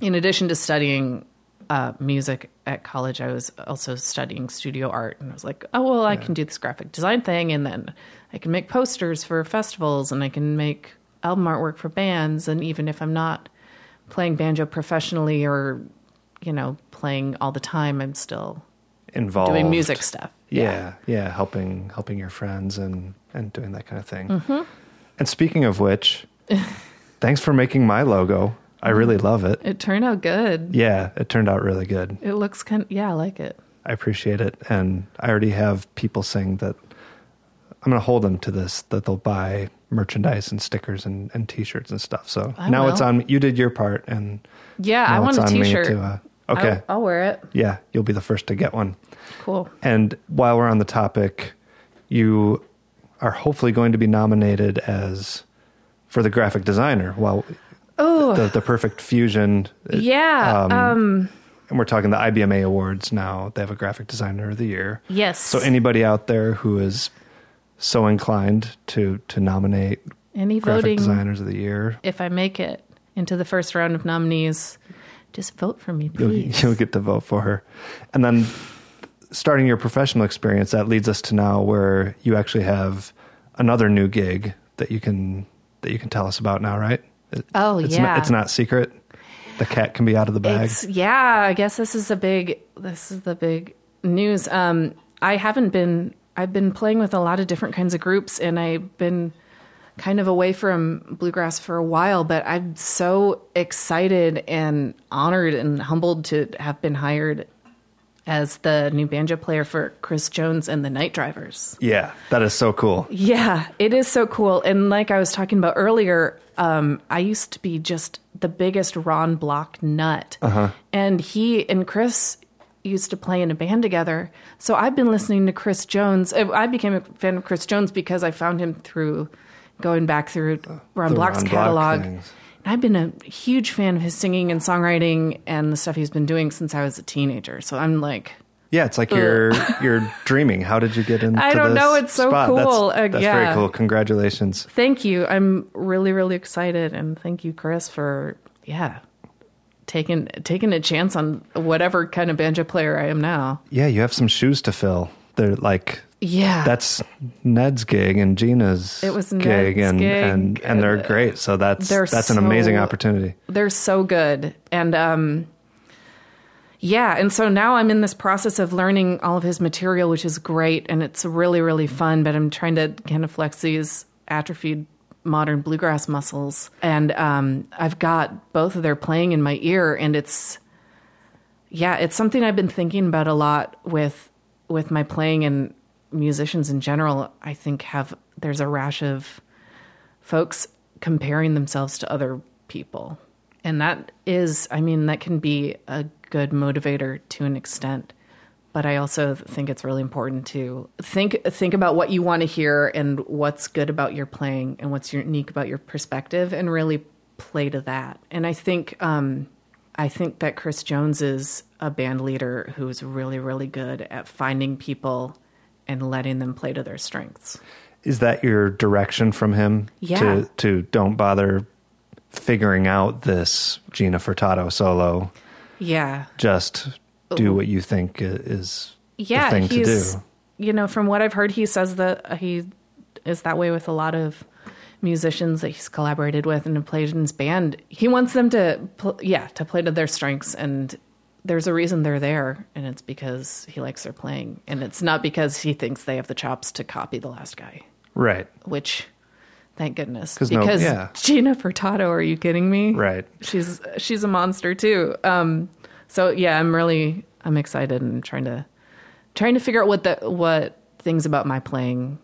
in addition to studying uh, music at college, I was also studying studio art, and I was like, oh well, I can do this graphic design thing, and then I can make posters for festivals, and I can make album artwork for bands, and even if I'm not playing banjo professionally or you know playing all the time, I'm still Involved. doing music stuff. Yeah, yeah, helping helping your friends and and doing that kind of thing. Mm-hmm. And speaking of which, thanks for making my logo. I really love it. It turned out good. Yeah, it turned out really good. It looks kind of, yeah, I like it. I appreciate it, and I already have people saying that I'm going to hold them to this that they'll buy merchandise and stickers and, and T-shirts and stuff. So I now will. it's on. me. You did your part, and Yeah, I want a T-shirt. to, uh, okay, I'll, I'll wear it. yeah, you'll be the first to get one. Cool. And while we're on the topic, you are hopefully going to be nominated as for the graphic designer. Well, Oh, the, the perfect fusion. yeah. um, Um, And we're talking the IBMA awards now. They have a graphic designer of the year. yes. So anybody out there who is so inclined to to nominate Any graphic voting, designers of the year, if I make it into the first round of nominees, just vote for me, you'll, please. you'll get to vote for her. And then starting your professional experience, that leads us to now where you actually have another new gig that you can that you can tell us about now, right? It- Oh, it's yeah. Not, it's not secret. The cat can be out of the bag. It's yeah. I guess this is a big. This is the big news. Um, I haven't been. I've been playing with a lot of different kinds of groups, and I've been kind of away from bluegrass for a while. But I'm so excited and honored and humbled to have been hired as the new banjo player for Chris Jones and the Night Drivers. yeah, that is so cool. Yeah, it is so cool. And like I was talking about earlier, um, I used to be just the biggest Ron Block nut. Uh-huh. And he and Chris used to play in a band together. So I've been listening to Chris Jones. I I became a fan of Chris Jones because I found him through going back through uh, Ron the Block's Ron catalog. things. I've been a huge fan of his singing and songwriting and the stuff he's been doing since I was a teenager. So I'm like, Yeah, it's like you're you're dreaming. How did you get into this? I don't know, it's so spot? cool. That's, Uh, yeah. very cool. Congratulations. Thank you. I'm really, really excited, and thank you, Chris, for yeah, taking taking a chance on whatever kind of banjo player I am now. Yeah, you have some shoes to fill. They're like Yeah, that's Ned's gig and Gina's It was gig, and, gig, and and they're great. So that's they're that's an amazing opportunity. they're so good. And um yeah. And so now i'm in this process of learning all of his material which is great. And it's really really fun. But i'm trying to kind of flex these atrophied modern bluegrass muscles. And um i've got both of their playing in my ear. And it's yeah it's something i've been thinking about a lot with with my playing and musicians in general i think have there's a rash of folks comparing themselves to other people. And that is, I mean, that can be a good motivator to an extent. But I also think it's really important to think think about what you want to hear and what's good about your playing and what's unique about your perspective and really play to that. And I think um, I think that Chris Jones is a band leader who's really, really good at finding people and letting them play to their strengths. Is that your direction from him? Yeah. To to don't bother figuring out this Gina Furtado solo. Yeah. Just do what you think is yeah, the thing to do. you know from what I've heard, he says that he is that way with a lot of musicians that he's collaborated with and played in his band. He wants them to, pl- yeah, to play to their strengths, and there's a reason they're there, and it's because he likes their playing, and it's not because he thinks they have the chops to copy the last guy. Right. Which, thank goodness, 'Cause no- because yeah. Gina Furtado, are you kidding me? Right. she's she's a monster too. Um, so yeah, I'm really I'm excited and trying to trying to figure out what the what things about my playing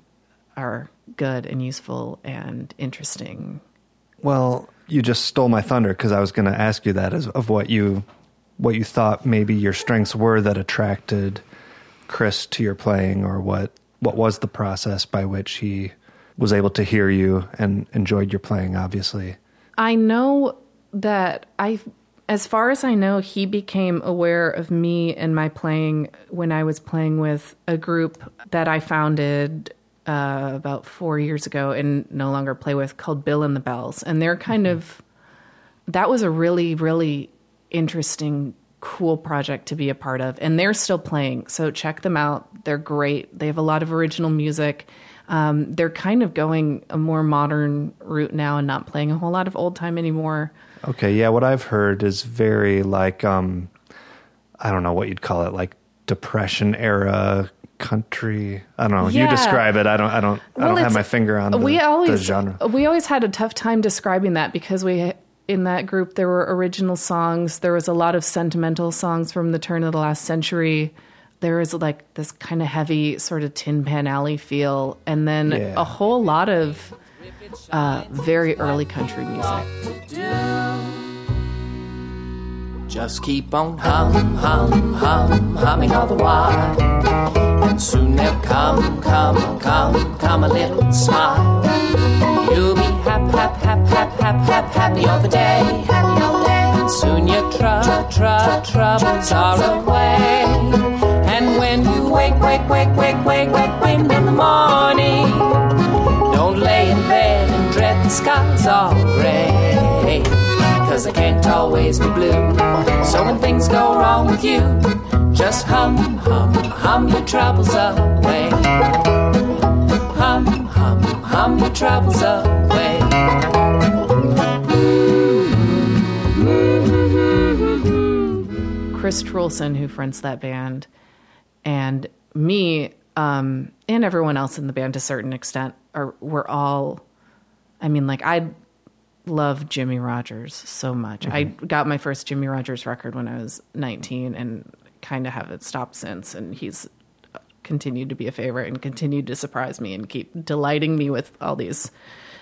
are good and useful and interesting. Well, you just stole my thunder because I was going to ask you that as of what you what you thought maybe your strengths were that attracted Chris to your playing, or what what was the process by which he was able to hear you and enjoyed your playing. Obviously, I know that I as far as I know, he became aware of me and my playing when I was playing with a group that I founded uh, about four years ago and no longer play with called Bill and the Belles. And they're kind of, that was a really, really interesting, cool project to be a part of. And they're still playing. So check them out. They're great. They have a lot of original music. Um, they're kind of going a more modern route now and not playing a whole lot of old time anymore. okay, yeah. What I've heard is very like um, I don't know what you'd call it, like depression era country. I don't know. You describe it. I don't. I don't. I don't have my finger on the, we the genre. we always had a tough time describing that because we in that group there were original songs there was a lot of sentimental songs from the turn of the last century there was like this kind of heavy sort of tin pan alley feel and then Yeah. a whole lot of uh, very early country music Just keep on hum, hum, hum, humming all the while. And soon there'll come, come, come, come a little smile. You'll be hap, hap, hap, hap, hap, hap, happy all the day. Happy all the day. And soon your tr- tr- troubles are away. And when you wake, wake, wake, wake, wake, wake, wake in the morning, don't lay in bed and dread the skies all gray. Cause they can't always be blue. So when things go wrong with you, just hum, hum, hum your troubles away. Hum, hum, hum your troubles away. Kris Truelsen, who fronts that band, and me, um, and everyone else in the band to a certain extent, are we're all. I mean, like I love Jimmie Rodgers so much. I got my first Jimmie Rodgers record when I was 19, and kind of haven't stopped since. And he's continued to be a favorite and continued to surprise me and keep delighting me with all these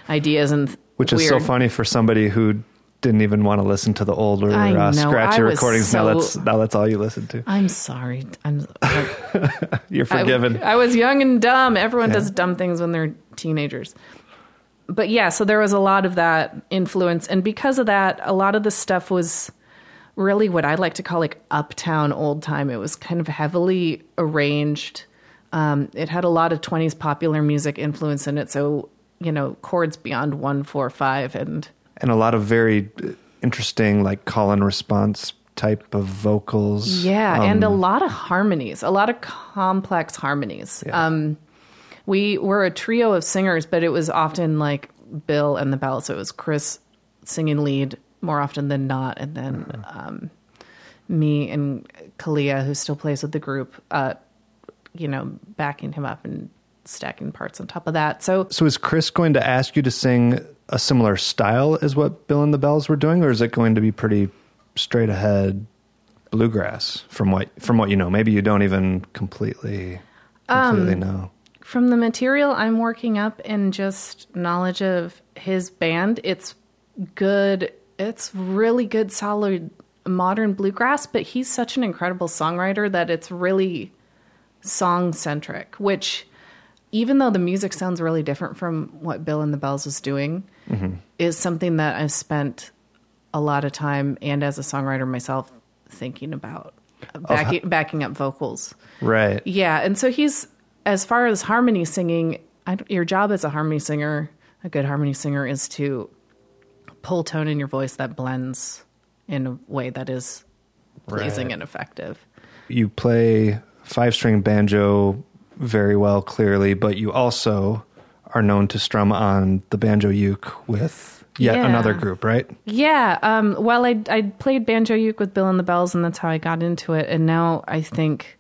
ideas and Which is so funny for somebody who didn't even want to listen to the older I uh, scratchy I recordings. now that's now that's all you listen to. I'm sorry. I'm. You're I- forgiven. I, was young and dumb. Everyone Yeah. does dumb things when they're teenagers. But yeah, so there was a lot of that influence. And because of that, a lot of the stuff was really what I like to call like uptown old time. It was kind of heavily arranged. Um, it had a lot of 20s popular music influence in it. So, you know, chords beyond one, four, five. And and a lot of very interesting, like call and response type of vocals. Yeah, and a Um, lot of harmonies, a lot of complex harmonies. Yeah. Um, we were a trio of singers, but it was often like Bill and the bell. So it was Chris singing lead more often than not, and then Mm-hmm. um, me and Kalia, who still plays with the group, uh, you know, backing him up and stacking parts on top of that. So So is Chris going to ask you to sing a similar style as what Bill and the Belles were doing, or is it going to be pretty straight ahead bluegrass from what from what you know? Maybe you don't even completely completely um, know. from the material I'm working up and just knowledge of his band, it's good. It's really good, solid modern bluegrass, but he's such an incredible songwriter that it's really song centric, which even though the music sounds really different from what Bill and the Belles was doing, mm-hmm. is something that I've spent a lot of time and as a songwriter myself thinking about backing, backing up vocals. Right. Yeah, and so he's as far as harmony singing. I, your job as a harmony singer, a good harmony singer, is to pull tone in your voice that blends in a way that is pleasing Right. and effective. You play five string banjo very well, clearly, but you also are known to strum on the banjo uke with yet Yeah. another group, right? Yeah. Um, well, I I played banjo uke with Bill and the Belles, and that's how I got into it. And now I think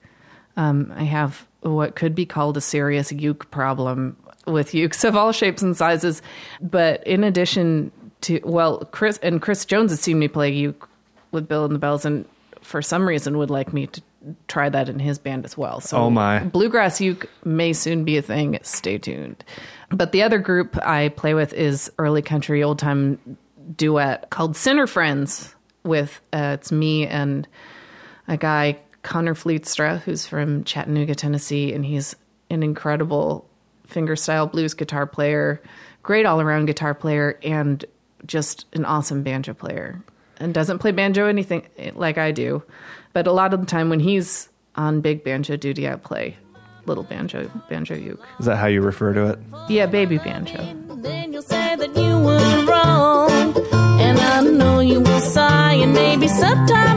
um, I have what could be called a serious uke problem with ukes of all shapes and sizes. But in addition to well, Chris and Chris Jones has seen me play uke with Bill and the Belles, and for some reason would like me to try that in his band as well. So Oh, my. bluegrass uke may soon be a thing. Stay tuned. But the other group I play with is early country old time duet called Sinner Friends. With uh, it's me and a guy Connor Vlietstra who's from Chattanooga, Tennessee, and he's an incredible fingerstyle blues guitar player, great all around guitar player, and just an awesome banjo player. And doesn't play banjo anything like I do, but a lot of the time when he's on big banjo duty, I play little banjo banjo uke. Is that how you refer to it? Yeah, baby banjo. Then you'll say that you were wrong. And I know you will sigh and maybe sometimes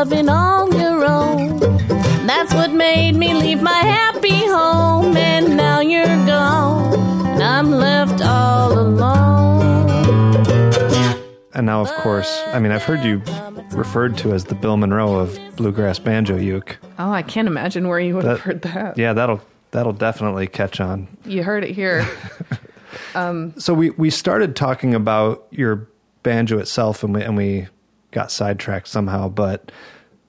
loving on your own. That's what made me leave my happy home. And now you're gone. And I'm left all alone. And now, of course, I mean, I've heard you referred to as the Bill Monroe of bluegrass banjo uke. Oh, I can't imagine where you would have heard that. Yeah, that'll that'll definitely catch on. You heard it here. So we we started talking about your banjo itself, and we and we got sidetracked somehow. But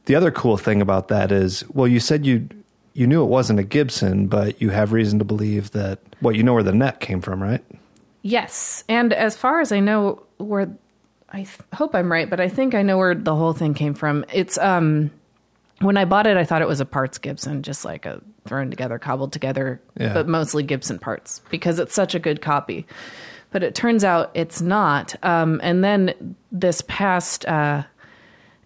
the other cool thing about that is, well, you said you you knew it wasn't a Gibson, but you have reason to believe that. Well, you know where the neck came from, right? Yes, and as far as I know, where I th- hope I'm right, but I think I know where the whole thing came from. It's um when I bought it, I thought it was a parts Gibson, just like a thrown together, cobbled together, Yeah. but mostly Gibson parts because it's such a good copy. But it turns out it's not. Um, and then this past, uh,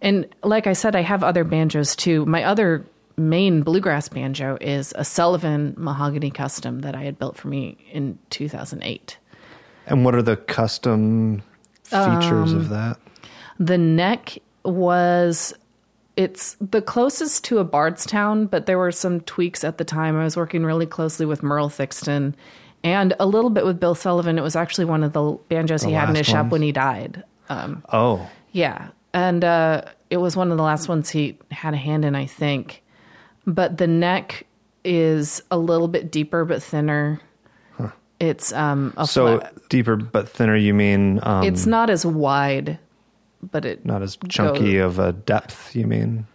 and like I said, I have other banjos too. My other main bluegrass banjo is a Sullivan Mahogany Custom that I had built for me in 2008. And what are the custom features Um, of that? The neck was it's the closest to a Bardstown, but there were some tweaks at the time. I was working really closely with Merle Thixton and a little bit with Bill Sullivan. It was actually one of the banjos The he had in his last shop when he died. Oh, Yeah. And uh, it was one of the last ones he had a hand in, I think. But the neck is a little bit deeper but thinner. It's um a so flat- deeper but thinner. You mean um, it's not as wide, but it not as chunky of a depth? You mean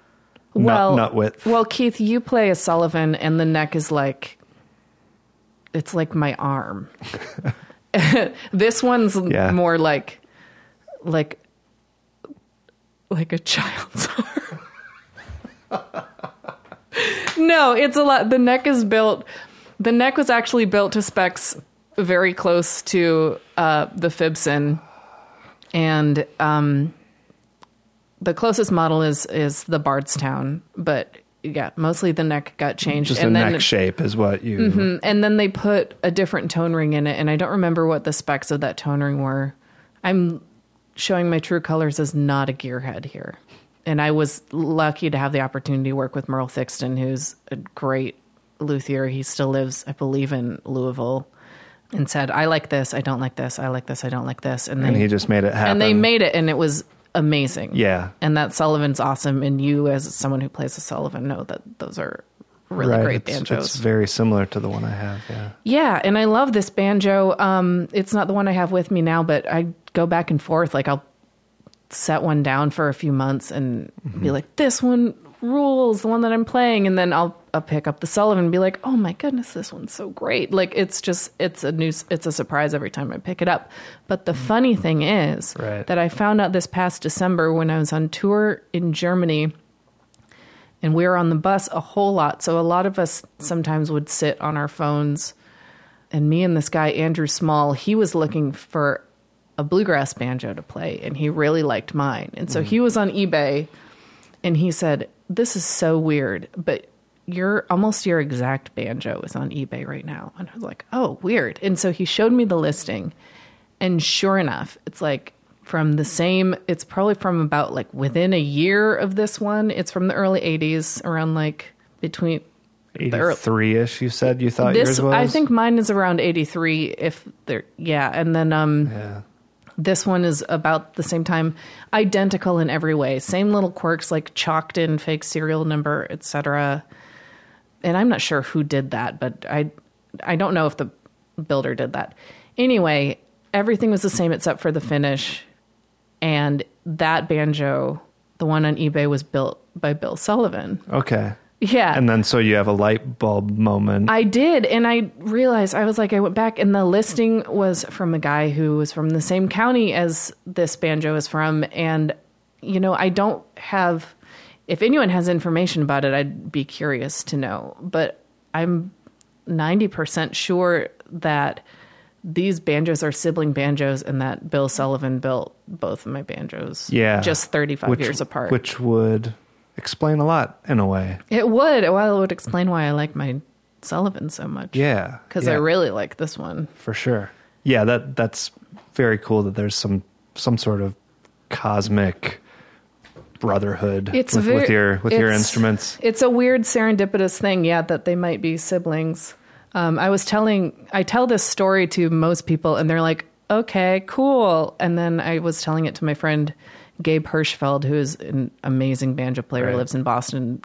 well nut width? Well, Keith, you play a Sullivan, and the neck is like it's like my arm. this one's Yeah. more like like like a child's arm. no, it's a lot. The neck is built. The neck was actually built to specs very close to uh, the Fibson, and um, the closest model is is the Bardstown, but yeah, mostly the neck got changed. Just and a then neck shape is what you. Mm-hmm. and then they put a different tone ring in it and i don't remember what the specs of that tone ring were i'm showing my true colors as not a gearhead here and i was lucky to have the opportunity to work with merle thixton who's a great luthier he still lives i believe in louisville and said i like this i don't like this i like this i don't like this and, And they, he just made it happen. and they made it and it was amazing Yeah. and that sullivan's awesome and you as someone who plays a sullivan know that those are really right. great it's, banjos it's very similar to the one I have. Yeah. yeah, and I love this banjo. Um, it's not the one I have with me now, but I go back and forth. Like I'll set one down for a few months and be like, "This one rules, the one that I'm playing," and then I'll, I'll pick up the Sullivan and be like, "Oh my goodness, this one's so great!" Like it's just it's a new it's a surprise every time I pick it up. But the mm. funny thing is Right. that I found out this past December when I was on tour in Germany and we were on the bus a whole lot. So a lot of us sometimes would sit on our phones. And me and this guy, Andrew Small, he was looking for a bluegrass banjo to play, and he really liked mine. And so he mm. was on eBay and he said, This is so weird, but your almost your exact banjo is on eBay right now. And I was like, Oh, weird. And so he showed me the listing. And sure enough, it's like from the same, it's probably from about like within a year of this one. It's from the early 80s, around like between early- 83 ish, you said you thought this. yours was? I think mine is around 83, if they're, yeah. And then, um, Yeah. This one is about the same time, identical in every way. Same little quirks like chalked in fake serial number, etc. And I'm not sure who did that, but I I don't know if the builder did that. Anyway, everything was the same except for the finish. And that banjo, the one on eBay was built by Bill Sullivan. Okay. Yeah. And then so you have a light bulb moment. I did, and I realized I was like, I went back, and the listing was from a guy who was from the same county as this banjo is from, and you know, I don't have. If anyone has information about it, I'd be curious to know. But I'm ninety percent sure that these banjos are sibling banjos, and that Bill Sullivan built both of my banjos. yeah. just thirty five Which- years apart. Which would explain a lot in a way. it would. Well, it would explain why I like my Sullivan so much. Yeah. because yeah, I really like this one. for sure. Yeah, that that's very cool that there's some some sort of cosmic brotherhood It's with, very, with your with your instruments. It's a weird serendipitous thing, yeah, that they might be siblings. Um, I was telling, I tell this story to most people, and they're like, "Okay, cool." And then I was telling it to my friend Gabe Hirschfeld, who is an amazing banjo player, Right. lives in Boston.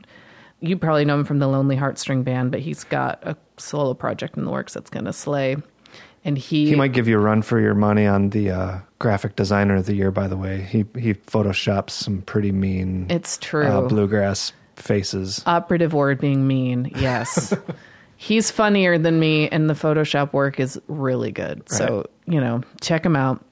You probably know him from the Lonely Heartstring Band, but he's got a solo project in the works that's going to slay. And he, He might give you a run for your money on the uh, graphic designer of the year. By the way, he he photoshops some pretty mean it's true. uh, bluegrass faces. operative word being mean. Yes. He's funnier than me, and the Photoshop work is really good. So, you know, check him out.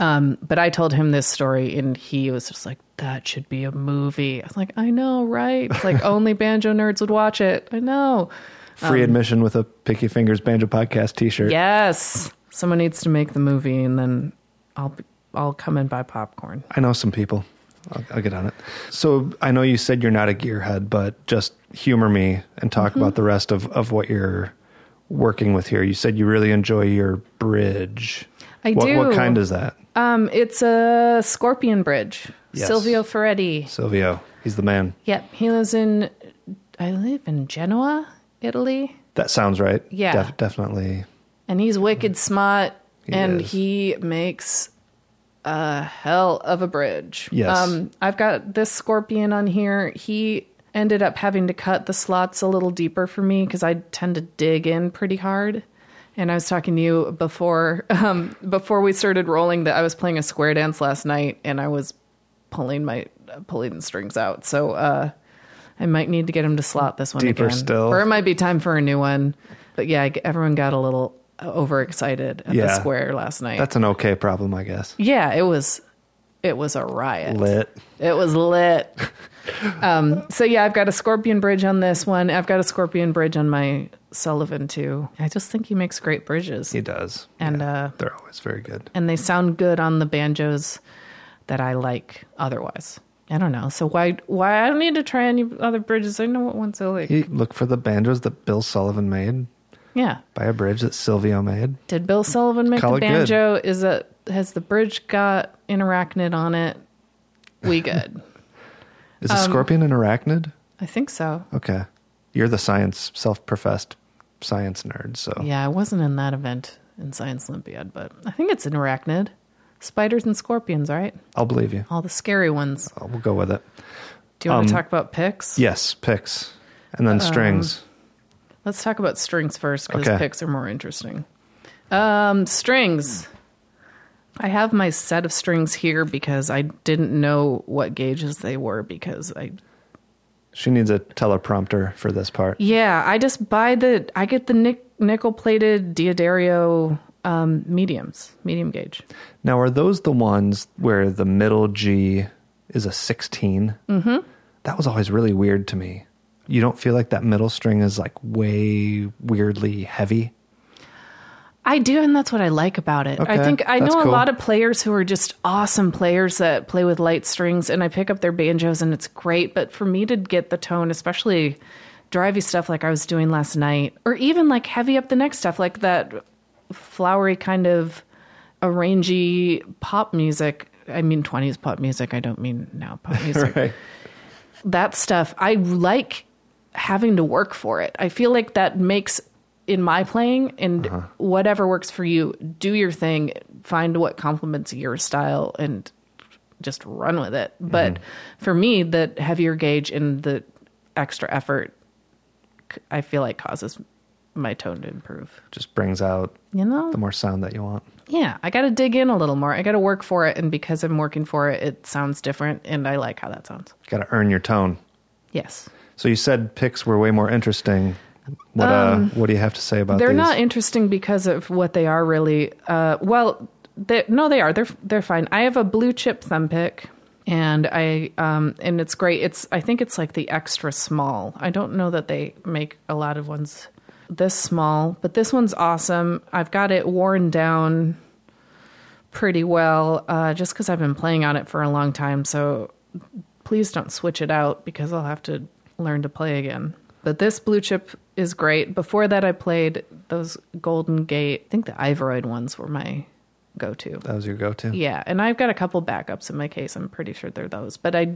Um, but I told him this story, and he was just like, that should be a movie. I was like, I know, right? It's like only banjo nerds would watch it. I know. Free admission with a Picky Fingers Banjo Podcast T-shirt. Yes. Someone needs to make the movie, and then I'll, I'll come and buy popcorn. I know some people. I'll, I'll get on it. So I know you said you're not a gearhead, but just humor me and talk Mm-hmm. about the rest of, of what you're working with here. You said you really enjoy your bridge. I what, do. What kind is that? Um, it's a Scorpion Bridge. Yes. Silvio Ferretti. Silvio. He's the man. Yep, he lives in. I live in Genoa, Italy, That sounds right. Yeah. Def- definitely. and he's wicked smart, He and is. he makes a hell of a bridge. Yes. Um, I've got this scorpion on here. He ended up having to cut the slots a little deeper for me because I tend to dig in pretty hard. And I was talking to you before um, before we started rolling that I was playing a square dance last night, and I was pulling my pulling the strings out. So uh, I might need to get him to slot this one Deeper again, still. or it might be time for a new one. But yeah, I- everyone got a little overexcited at the Yeah. square last night. That's an okay problem, I guess. yeah, it was it was a riot. Lit. It was lit. um, so yeah, I've got a scorpion bridge on this one. I've got a scorpion bridge on my Sullivan too. I just think he makes great bridges, He does. and uh, They're always very good. and they sound good on the banjos that I like. Otherwise, I don't know. So why why I don't need to try any other bridges? I know what ones I like. You look for the banjos that Bill Sullivan made Yeah. by a bridge that Silvio made. Did Bill Sullivan make Call the it good. banjo? Is it has the bridge got an arachnid on it? We good. Is Um, a scorpion an arachnid? I think so. Okay. You're the science, self professed science nerd, so Yeah, I wasn't in that event in Science Olympiad, but I think it's an arachnid. Spiders and scorpions, right? I'll believe you. All the scary ones. I'll, we'll go with it. Do you want Um, to talk about picks? Yes, picks. And Um, then strings. Let's talk about strings first because Okay. picks are more interesting. Um, strings. I have my set of strings here because I didn't know what gauges they were because I She needs a teleprompter for this part. Yeah, I just buy the. I get the nic- nickel plated D'Addario um, mediums, medium gauge. Now, are those the ones where the middle G is a 16? Mm-hmm. That was always really weird to me. You don't feel like that middle string is like way weirdly heavy? I do, and that's what I like about it. I think I know a cool. lot of players who are just awesome players that play with light strings, and I pick up their banjos, and it's great. But for me to get the tone, especially drivey stuff like I was doing last night, or even like heavy up the neck stuff, like that flowery kind of arrangey pop music. I mean, 20s pop music. I don't mean now pop music. Right. that stuff i like having to work for it i feel like that makes in my playing and uh-huh. whatever works for you do your thing find what complements your style and just run with it. But mm-hmm. for me the heavier gauge and the extra effort i feel like causes my tone to improve. Just brings out you know? the more sound that you want. yeah i gotta dig in a little more. I gotta work for it and because i'm working for it it sounds different and i like how that sounds. Got to earn your tone. yes. So you said picks were way more interesting. What uh, what do you have to say about Um, they're these? not interesting because of what they are really. Uh, well, they, no, they are. They're they're fine. I have a blue chip thumb pick, and I um and it's great. It's I think it's like the extra small. I don't know that they make a lot of ones this small, but this one's awesome. I've got it worn down pretty well, uh, just because I've been playing on it for a long time. So please don't switch it out because I'll have to learn to play again. But this blue chip is great. Before that, I played those Golden Gate. I think the Ivoroid ones were my go to. that was your go-to. Yeah, and I've got a couple backups in my case. I'm pretty sure they're those. But I,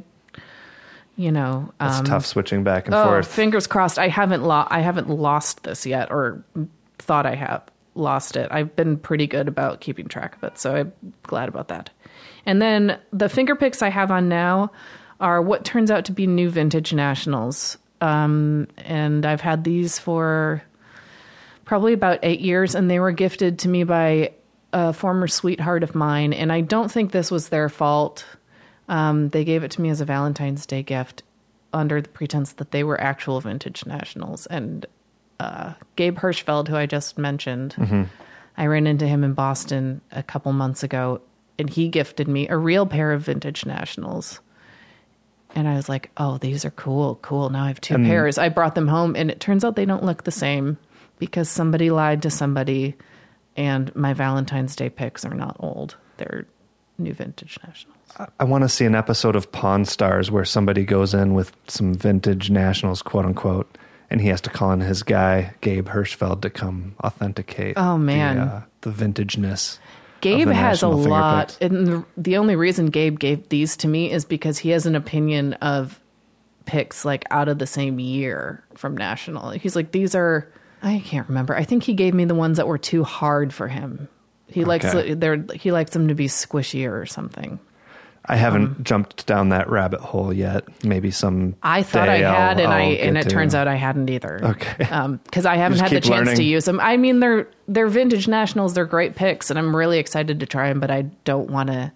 you know, It's um, tough switching back and oh, forth. fingers crossed. I haven't lo- I haven't lost this yet, or thought I have lost it. I've been pretty good about keeping track of it, so I'm glad about that. And then the finger picks I have on now are what turns out to be new vintage nationals. Um, and I've had these for probably about eight years, and they were gifted to me by a former sweetheart of mine. And I don't think this was their fault. Um, they gave it to me as a Valentine's Day gift under the pretense that they were actual vintage nationals. And uh, Gabe Hirschfeld, who I just mentioned, I ran into him in Boston a couple months ago, and he gifted me a real pair of vintage nationals. And I was like, oh, these are cool, cool. Now I have two And- pairs. I brought them home, and it turns out they don't look the same because somebody lied to somebody, and my Valentine's Day picks are not old. They're new vintage nationals. I want to see an episode of Pawn Stars where somebody goes in with some vintage nationals, quote unquote, and he has to call in his guy Gabe Hirschfeld to come authenticate. Oh, man. the, uh, the vintageness. Gabe has a lot, and the, the only reason Gabe gave these to me is because he has an opinion of picks like out of the same year from national. He's like, these are I can't remember. I think he gave me the ones that were too hard for him. He likes they're he likes them to be squishier or something. I haven't jumped down that rabbit hole yet. Maybe some. Um, I thought I had, I'll- and I I'll and it to. turns out I hadn't either. Okay. because I haven't had the chance to use them. I mean, they're they're vintage nationals. They're great picks, and I'm really excited to try them. But I don't want to.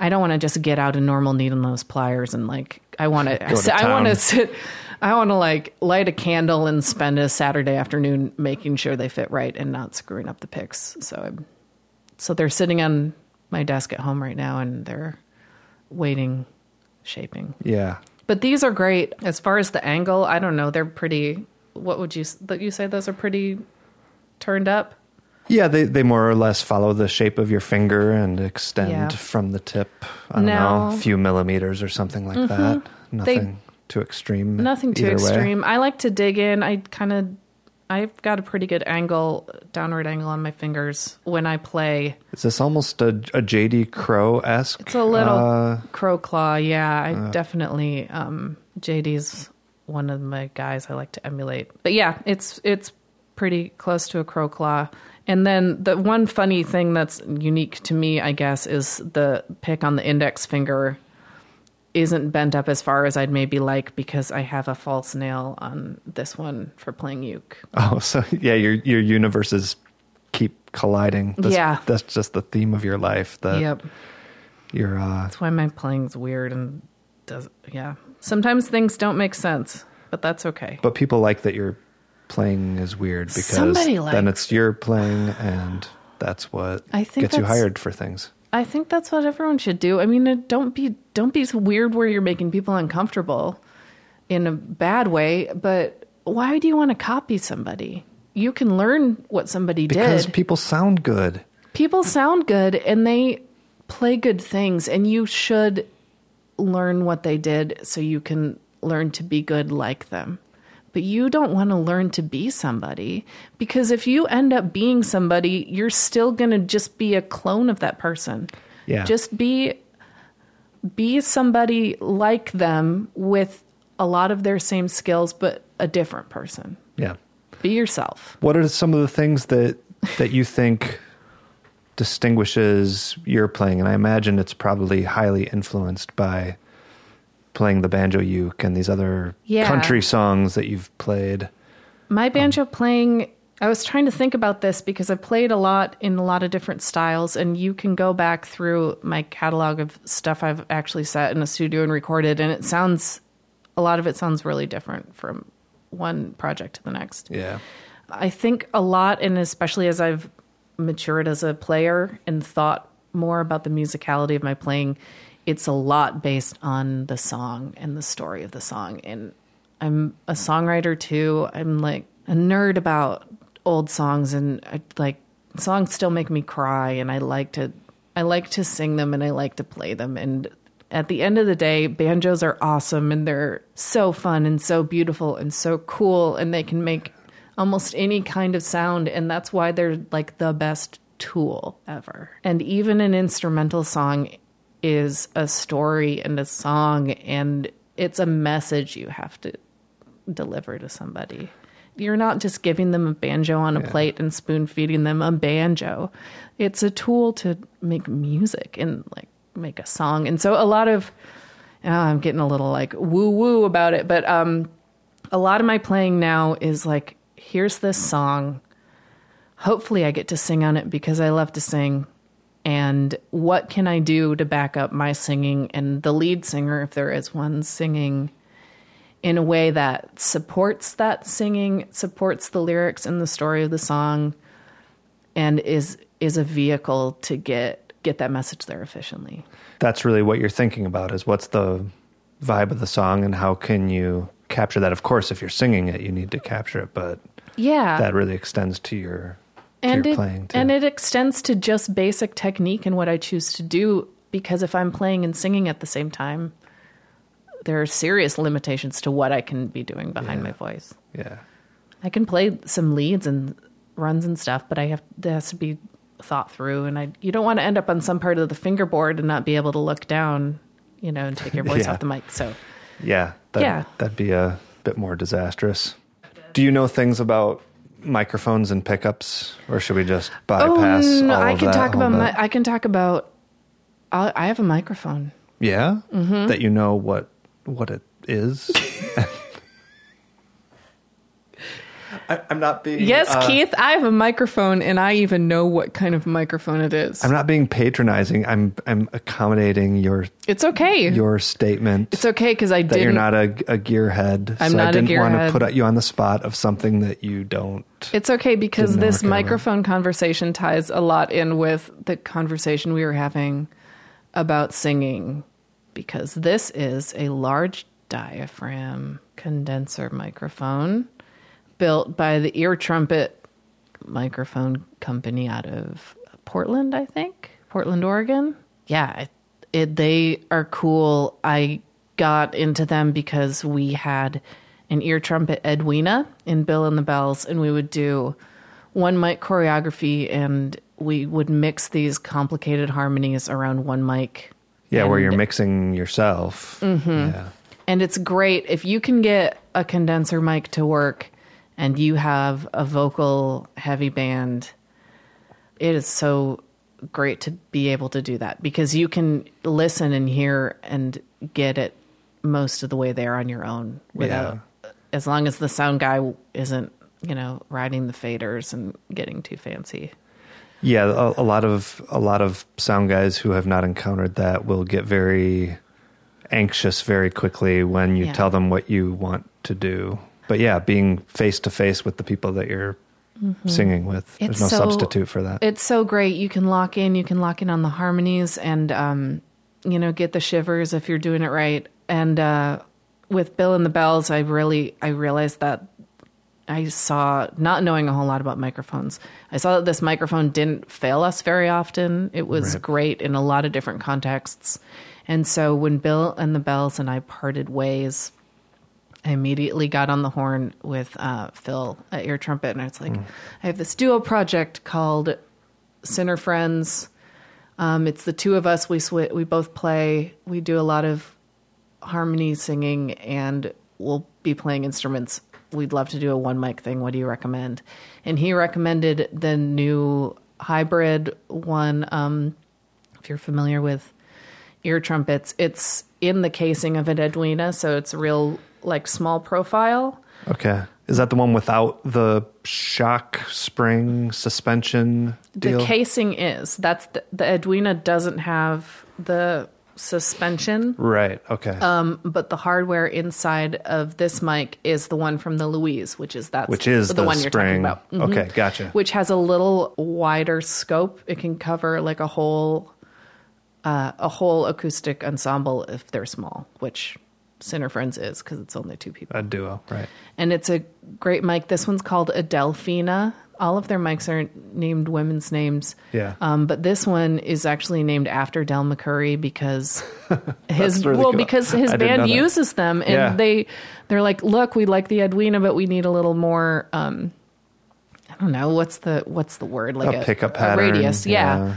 I don't want to just get out a normal needle nose pliers and like I want to. to I want to sit. I want to like light a candle and spend a Saturday afternoon making sure they fit right and not screwing up the picks. So I'm. So they're sitting on my desk at home right now, and they're waiting, shaping. Yeah. But these are great. As far as the angle, I don't know. They're pretty. What would you that you say those are pretty turned up? Yeah, they, they more or less follow the shape of your finger and extend Yeah. from the tip, I don't Now- know, a few millimeters or something like mm-hmm. that. Nothing too extreme. Nothing too either way. extreme. I like to dig in. I kind of, I've got a pretty good angle, downward angle on my fingers when I play. Is this almost a, a JD Crowe esque? It's a little Uh, crow claw. Yeah, I definitely. Um, JD's one of my guys I like to emulate. But yeah, it's it's pretty close to a crow claw. And then the one funny thing that's unique to me, I guess, is the pick on the index finger isn't bent up as far as I'd maybe like because I have a false nail on this one for playing uke. oh, so yeah, your your universes keep colliding. That's, Yeah. that's just the theme of your life. That yep. uh, That's why my playing's weird and does yeah. Sometimes things don't make sense, but that's okay. but people like that your playing is weird because Somebody then it's your playing and that's what I think gets you hired for things. I think that's what everyone should do. I mean, uh, don't be don't be so weird where you're making people uncomfortable in a bad way, but why do you want to copy somebody? You can learn what somebody Because did. Because people sound good. people sound good and they play good things and you should learn what they did so you can learn to be good like them but you don't want to learn to be somebody because if you end up being somebody you're still going to just be a clone of that person Yeah. just be be somebody like them with a lot of their same skills but a different person Yeah. be yourself What are some of the things that that you think distinguishes your playing? And I imagine it's probably highly influenced by playing the banjo uke and these other Yeah. country songs that you've played. My um, banjo playing, I was trying to think about this because I've played a lot in a lot of different styles, and you can go back through my catalog of stuff I've actually sat in a studio and recorded, and it sounds, a lot of it sounds really different from one project to the next. Yeah. I think a lot, and especially as I've matured as a player and thought more about the musicality of my playing, it's a lot based on the song and the story of the song. And I'm a songwriter too. I'm like a nerd about old songs, and I, like songs still make me cry, and I like to I like to sing them and I like to play them. And at the end of the day, banjos are awesome and they're so fun and so beautiful and so cool, and they can make almost any kind of sound. And that's why they're like the best tool ever. And even an instrumental song is a story and a song, and it's a message you have to deliver to somebody. You're not just giving them a banjo on a plate and spoon feeding them a banjo. It's a tool to make music and like make a song. And so a lot of oh, I'm getting a little like woo woo about it, but um a lot of my playing now is like here's this song. Hopefully I get to sing on it because I love to sing. And what can I do to back up my singing and the lead singer if there is one singing in a way that supports that singing, supports the lyrics and the story of the song, and is is a vehicle to get get that message there efficiently. That's really what you're thinking about is what's the vibe of the song and how can you capture that? Of course, if you're singing it, you need to capture it, but Yeah, that really extends to your and it playing too. and it extends to just basic technique and what I choose to do. Because if I'm playing and singing at the same time, there are serious limitations to what I can be doing behind Yeah. my voice. yeah. I can play some leads and runs and stuff, but I have that has to be thought through, and I you don't want to end up on some part of the fingerboard and not be able to look down, you know, and take your voice Yeah. off the mic. So Yeah, that, Yeah. that'd be a bit more disastrous. Do you know things about microphones and pickups, or should we just bypass oh no, I can that talk whole about my, bit? I can talk about. I I have a microphone. yeah, Mm-hmm. that you know what what it is. I, I'm not being. Yes, uh, Keith, I have a microphone and I even know what kind of microphone it is. I'm not being patronizing. I'm I'm accommodating your it's okay. your statement. it's okay because I that didn't. you're not a, a gearhead. I'm so I not a didn't want to put you on the spot of something that you don't. It's okay because this what kind of a- microphone conversation ties a lot in with the conversation we were having about singing because this is a large diaphragm condenser microphone built by the Ear Trumpet microphone company out of Portland, I think. Portland, Oregon. Yeah, it, it, they are cool. I got into them because we had an ear trumpet Edwina in Bill and the Belles, and we would do one mic choreography and we would mix these complicated harmonies around one mic. Yeah, where you're mixing yourself. Mm-hmm. Yeah. And it's great if you can get a condenser mic to work and you have a vocal heavy band. It is so great to be able to do that because you can listen and hear and get it most of the way there on your own without as long as the sound guy isn't, you know, riding the faders and getting too fancy. Yeah, a, a lot of a lot of sound guys who have not encountered that will get very anxious very quickly when you Yeah. tell them what you want to do. But yeah, being face to face with the people that you're singing with, Mm-hmm. It's there's no so- substitute for that. It's so great. You can lock in. You can lock in on the harmonies and, um, you know, get the shivers if you're doing it right. And uh, with Bill and the Belles, I really I realized that I saw not knowing a whole lot about microphones. I saw that this microphone didn't fail us very often. It was Right. great in a lot of different contexts. And so when Bill and the Belles and I parted ways, I immediately got on the horn with uh, Phil at Ear Trumpet, and I was like, I have this duo project called Sinner Friends. Um, it's the two of us. We sw- we both play. We do a lot of harmony singing, and we'll be playing instruments. We'd love to do a one mic thing. What do you recommend? And he recommended the new hybrid one. Um, if you're familiar with ear trumpets, it's in the casing of an Edwina, so it's real like small profile. okay. Is that the one without the shock spring suspension deal? The casing is that's the, the Edwina doesn't have the suspension, right. Okay. um, but the hardware inside of this mic is the one from the Louise, which is that's Which is the, one you're talking spring. about. Mhm. Okay, gotcha. Which has a little wider scope. It can cover like a whole uh, a whole acoustic ensemble if they're small, which Sinner Friends is because it's only two people. A duo, right? and it's a great mic. This one's called a Delphina. All of their mics are named women's names. Yeah. Um, but this one is actually named after Del McCoury because his really well cool. because his I band uses them and Yeah. they they're like, look, we like the Edwina, but we need a little more. Um, I don't know what's the what's the word like A pickup pattern, radius, yeah. yeah.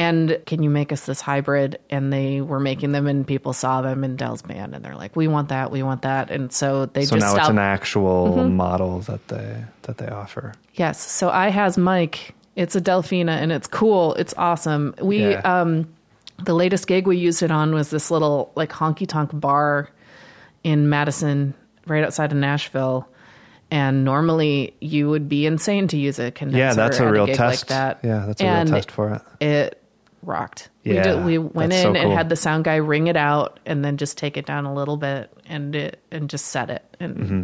And can you make us this hybrid? And they were making them, and people saw them in Del's band, and they're like, "We want that, we want that." And so they So just now it's stopped. an actual Mm-hmm. model that they that they offer. Yes. So I has Mike. It's a Delphina and it's cool. It's awesome. We Yeah. um the latest gig we used it on was this little like honky tonk bar in Madison, right outside of Nashville. And normally you would be insane to use a condenser. Yeah, that's a real test. Like that. Yeah, that's a And real test for it. It rocked. we, did, we went in so and had the sound guy ring it out and then just take it down a little bit and it and just set it and Mm-hmm.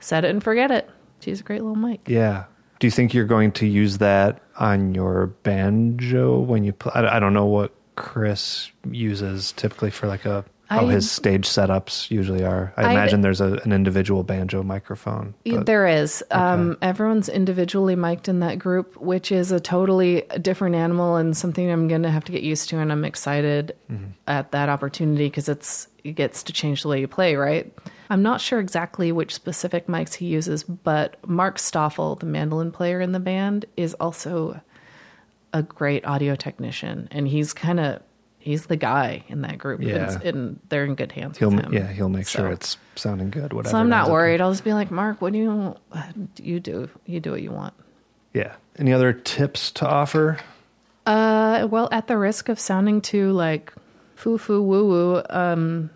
set it and forget it. She's a great little mic. Yeah. Do you think you're going to use that on your banjo when you play? I I don't know what Chris uses typically for like a how I- his stage setups usually are. I, I- imagine there's a, an individual banjo microphone. but- There is. Um, everyone's individually mic'd in that group, which is a totally different animal and something I'm going to have to get used to. And I'm excited at that opportunity because it's it gets to change the way you play, right? I'm not sure exactly which specific mics he uses, but Mark Stoffel, the mandolin player in the band, is also a great audio technician, and he's kind of he's the guy in that group. Yeah. and, and they're in good hands he'll with him. yeah he'll make sure it's sounding good. Whatever. so I'm not worried. I'll just be like, Mark, what do you you do? You do what you want. Yeah. Any other tips to offer? Uh, well, at the risk of sounding too like foo foo woo woo, um,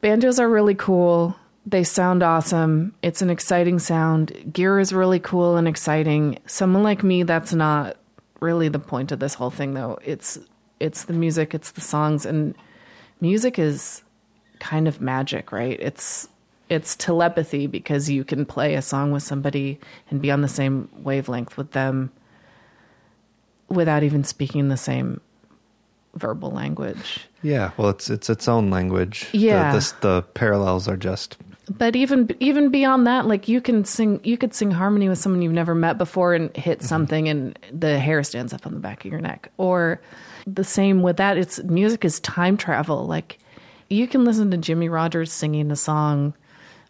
banjos are really cool. they sound awesome. It's an exciting sound. Gear is really cool and exciting. Someone like me, that's not really the point of this whole thing though. It's it's the music, it's the songs and music is kind of magic, right? It's it's telepathy because you can play a song with somebody and be on the same wavelength with them without even speaking the same verbal language. Yeah, well, it's it's its own language. Yeah. the, this, the parallels are just But even even beyond that, like you can sing, you could sing harmony with someone you've never met before and hit mm-hmm. something, and the hair stands up on the back of your neck. Or the same with that. It's music is time travel. Like you can listen to Jimmie Rodgers singing a song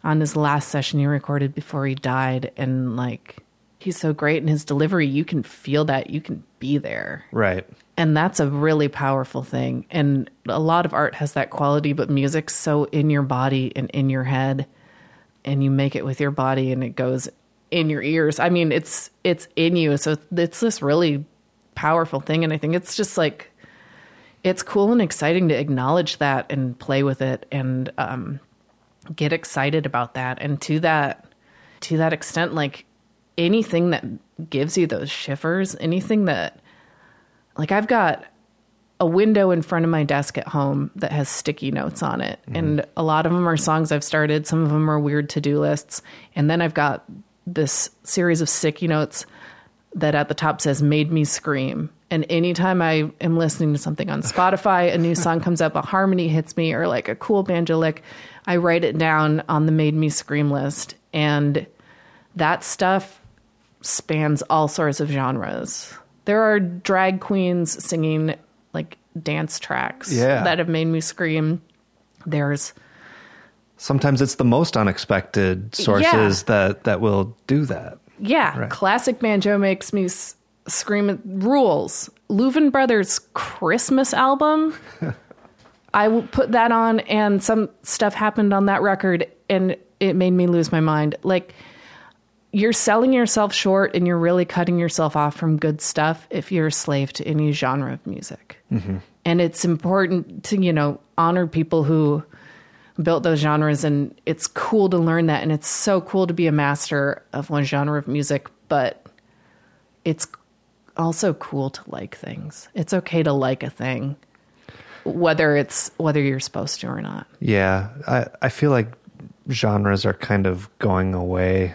on his last session he recorded before he died, and like he's so great in his delivery. You can feel that. You can be there. right. And that's a really powerful thing. And a lot of art has that quality, but music's so in your body and in your head. And you make it with your body and it goes in your ears. I mean, it's it's in you. So it's this really powerful thing. And I think it's just like it's cool and exciting to acknowledge that and play with it and um, get excited about that. And to that to that extent, like anything that gives you those shivers, anything that like I've got a window in front of my desk at home that has sticky notes on it. And a lot of them are songs I've started, some of them are weird to-do lists. And then I've got this series of sticky notes that at the top says made me scream. And anytime I am listening to something on Spotify, a new song comes up, a harmony hits me or like a cool banjo lick, I write it down on the made me scream list. And that stuff spans all sorts of genres. There are drag queens singing like dance tracks Yeah. that have made me scream. There's Sometimes it's the most unexpected sources that that will do that. Yeah, Right. classic banjo makes me s- scream. It rules. Louvin Brothers Christmas album. I put that on, and some stuff happened on that record, and it made me lose my mind. Like you're selling yourself short, and you're really cutting yourself off from good stuff if you're a slave to any genre of music. Mm-hmm. And it's important to you know honor people who built those genres and it's cool to learn that and it's so cool to be a master of one genre of music but it's also cool to like things it's okay to like a thing whether it's whether you're supposed to or not Yeah, I I feel like genres are kind of going away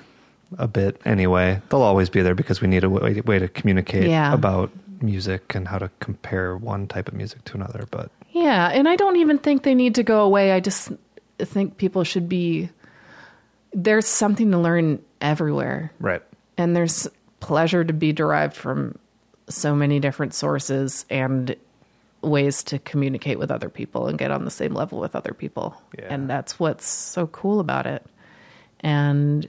a bit anyway. They'll always be there because we need a way, way to communicate Yeah. about music and how to compare one type of music to another. But yeah and i don't even think they need to go away i just think people should be there's something to learn everywhere right, and there's pleasure to be derived from so many different sources and ways to communicate with other people and get on the same level with other people. Yeah. And that's what's so cool about it. And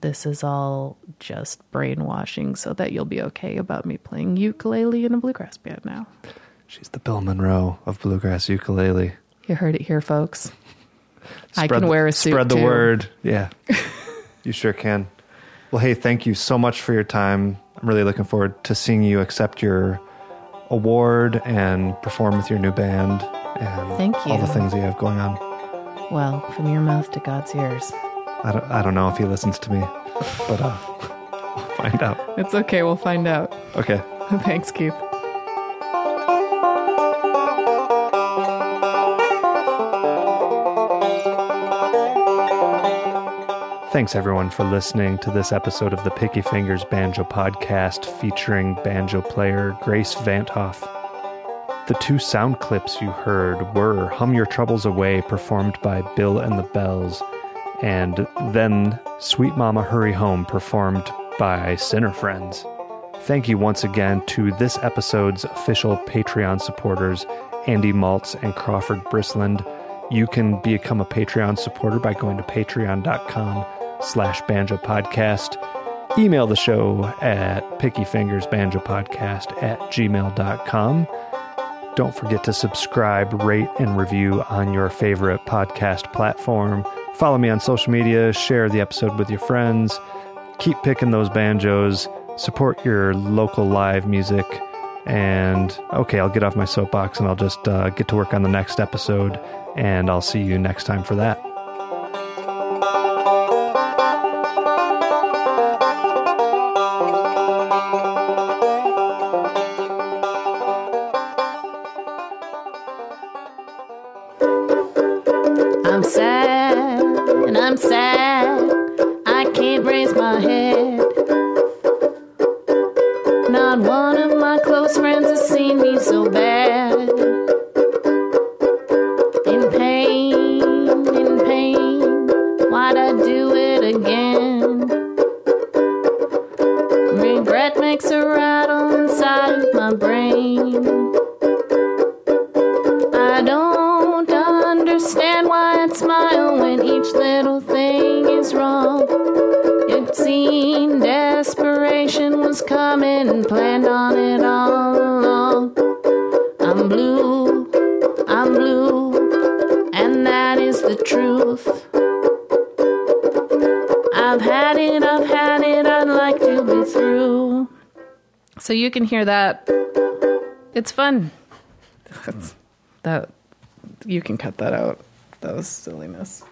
this is all just brainwashing so that you'll be okay about me playing ukulele in a bluegrass band now. she's the Bill Monroe of bluegrass ukulele. You heard it here, folks. I Spread can the- wear a suit. Spread the too. word. Yeah, you sure can. Well, hey, thank you so much for your time. I'm really looking forward to seeing you accept your award and perform with your new band and Thank you. all the things you have going on. Well, from your mouth to God's ears. I don't, I don't know if he listens to me, but uh, we'll find out. It's okay. We'll find out. Okay. Thanks, Keith. Thanks everyone for listening to this episode of the Picky Fingers Banjo Podcast featuring banjo player Grace van't Hof. The two sound clips you heard were Hum Your Troubles Away, performed by Bill and the Belles, and then Sweet Mama Hurry Home, performed by Sinner Friends. Thank you once again to this episode's official Patreon supporters, Andy Maltz and Crawford Brisland. You can become a Patreon supporter by going to patreon.com slash banjo podcast. Email the show at pickyfingersbanjopodcast at gmail.com. Don't forget to subscribe, rate, and review on your favorite podcast platform. Follow me on social media, share the episode with your friends. Keep picking those banjos, support your local live music. And okay, I'll get off my soapbox and I'll just uh, get to work on the next episode. And I'll see you next time for that. that. It's fun. That's, that you can cut that out. That was silliness.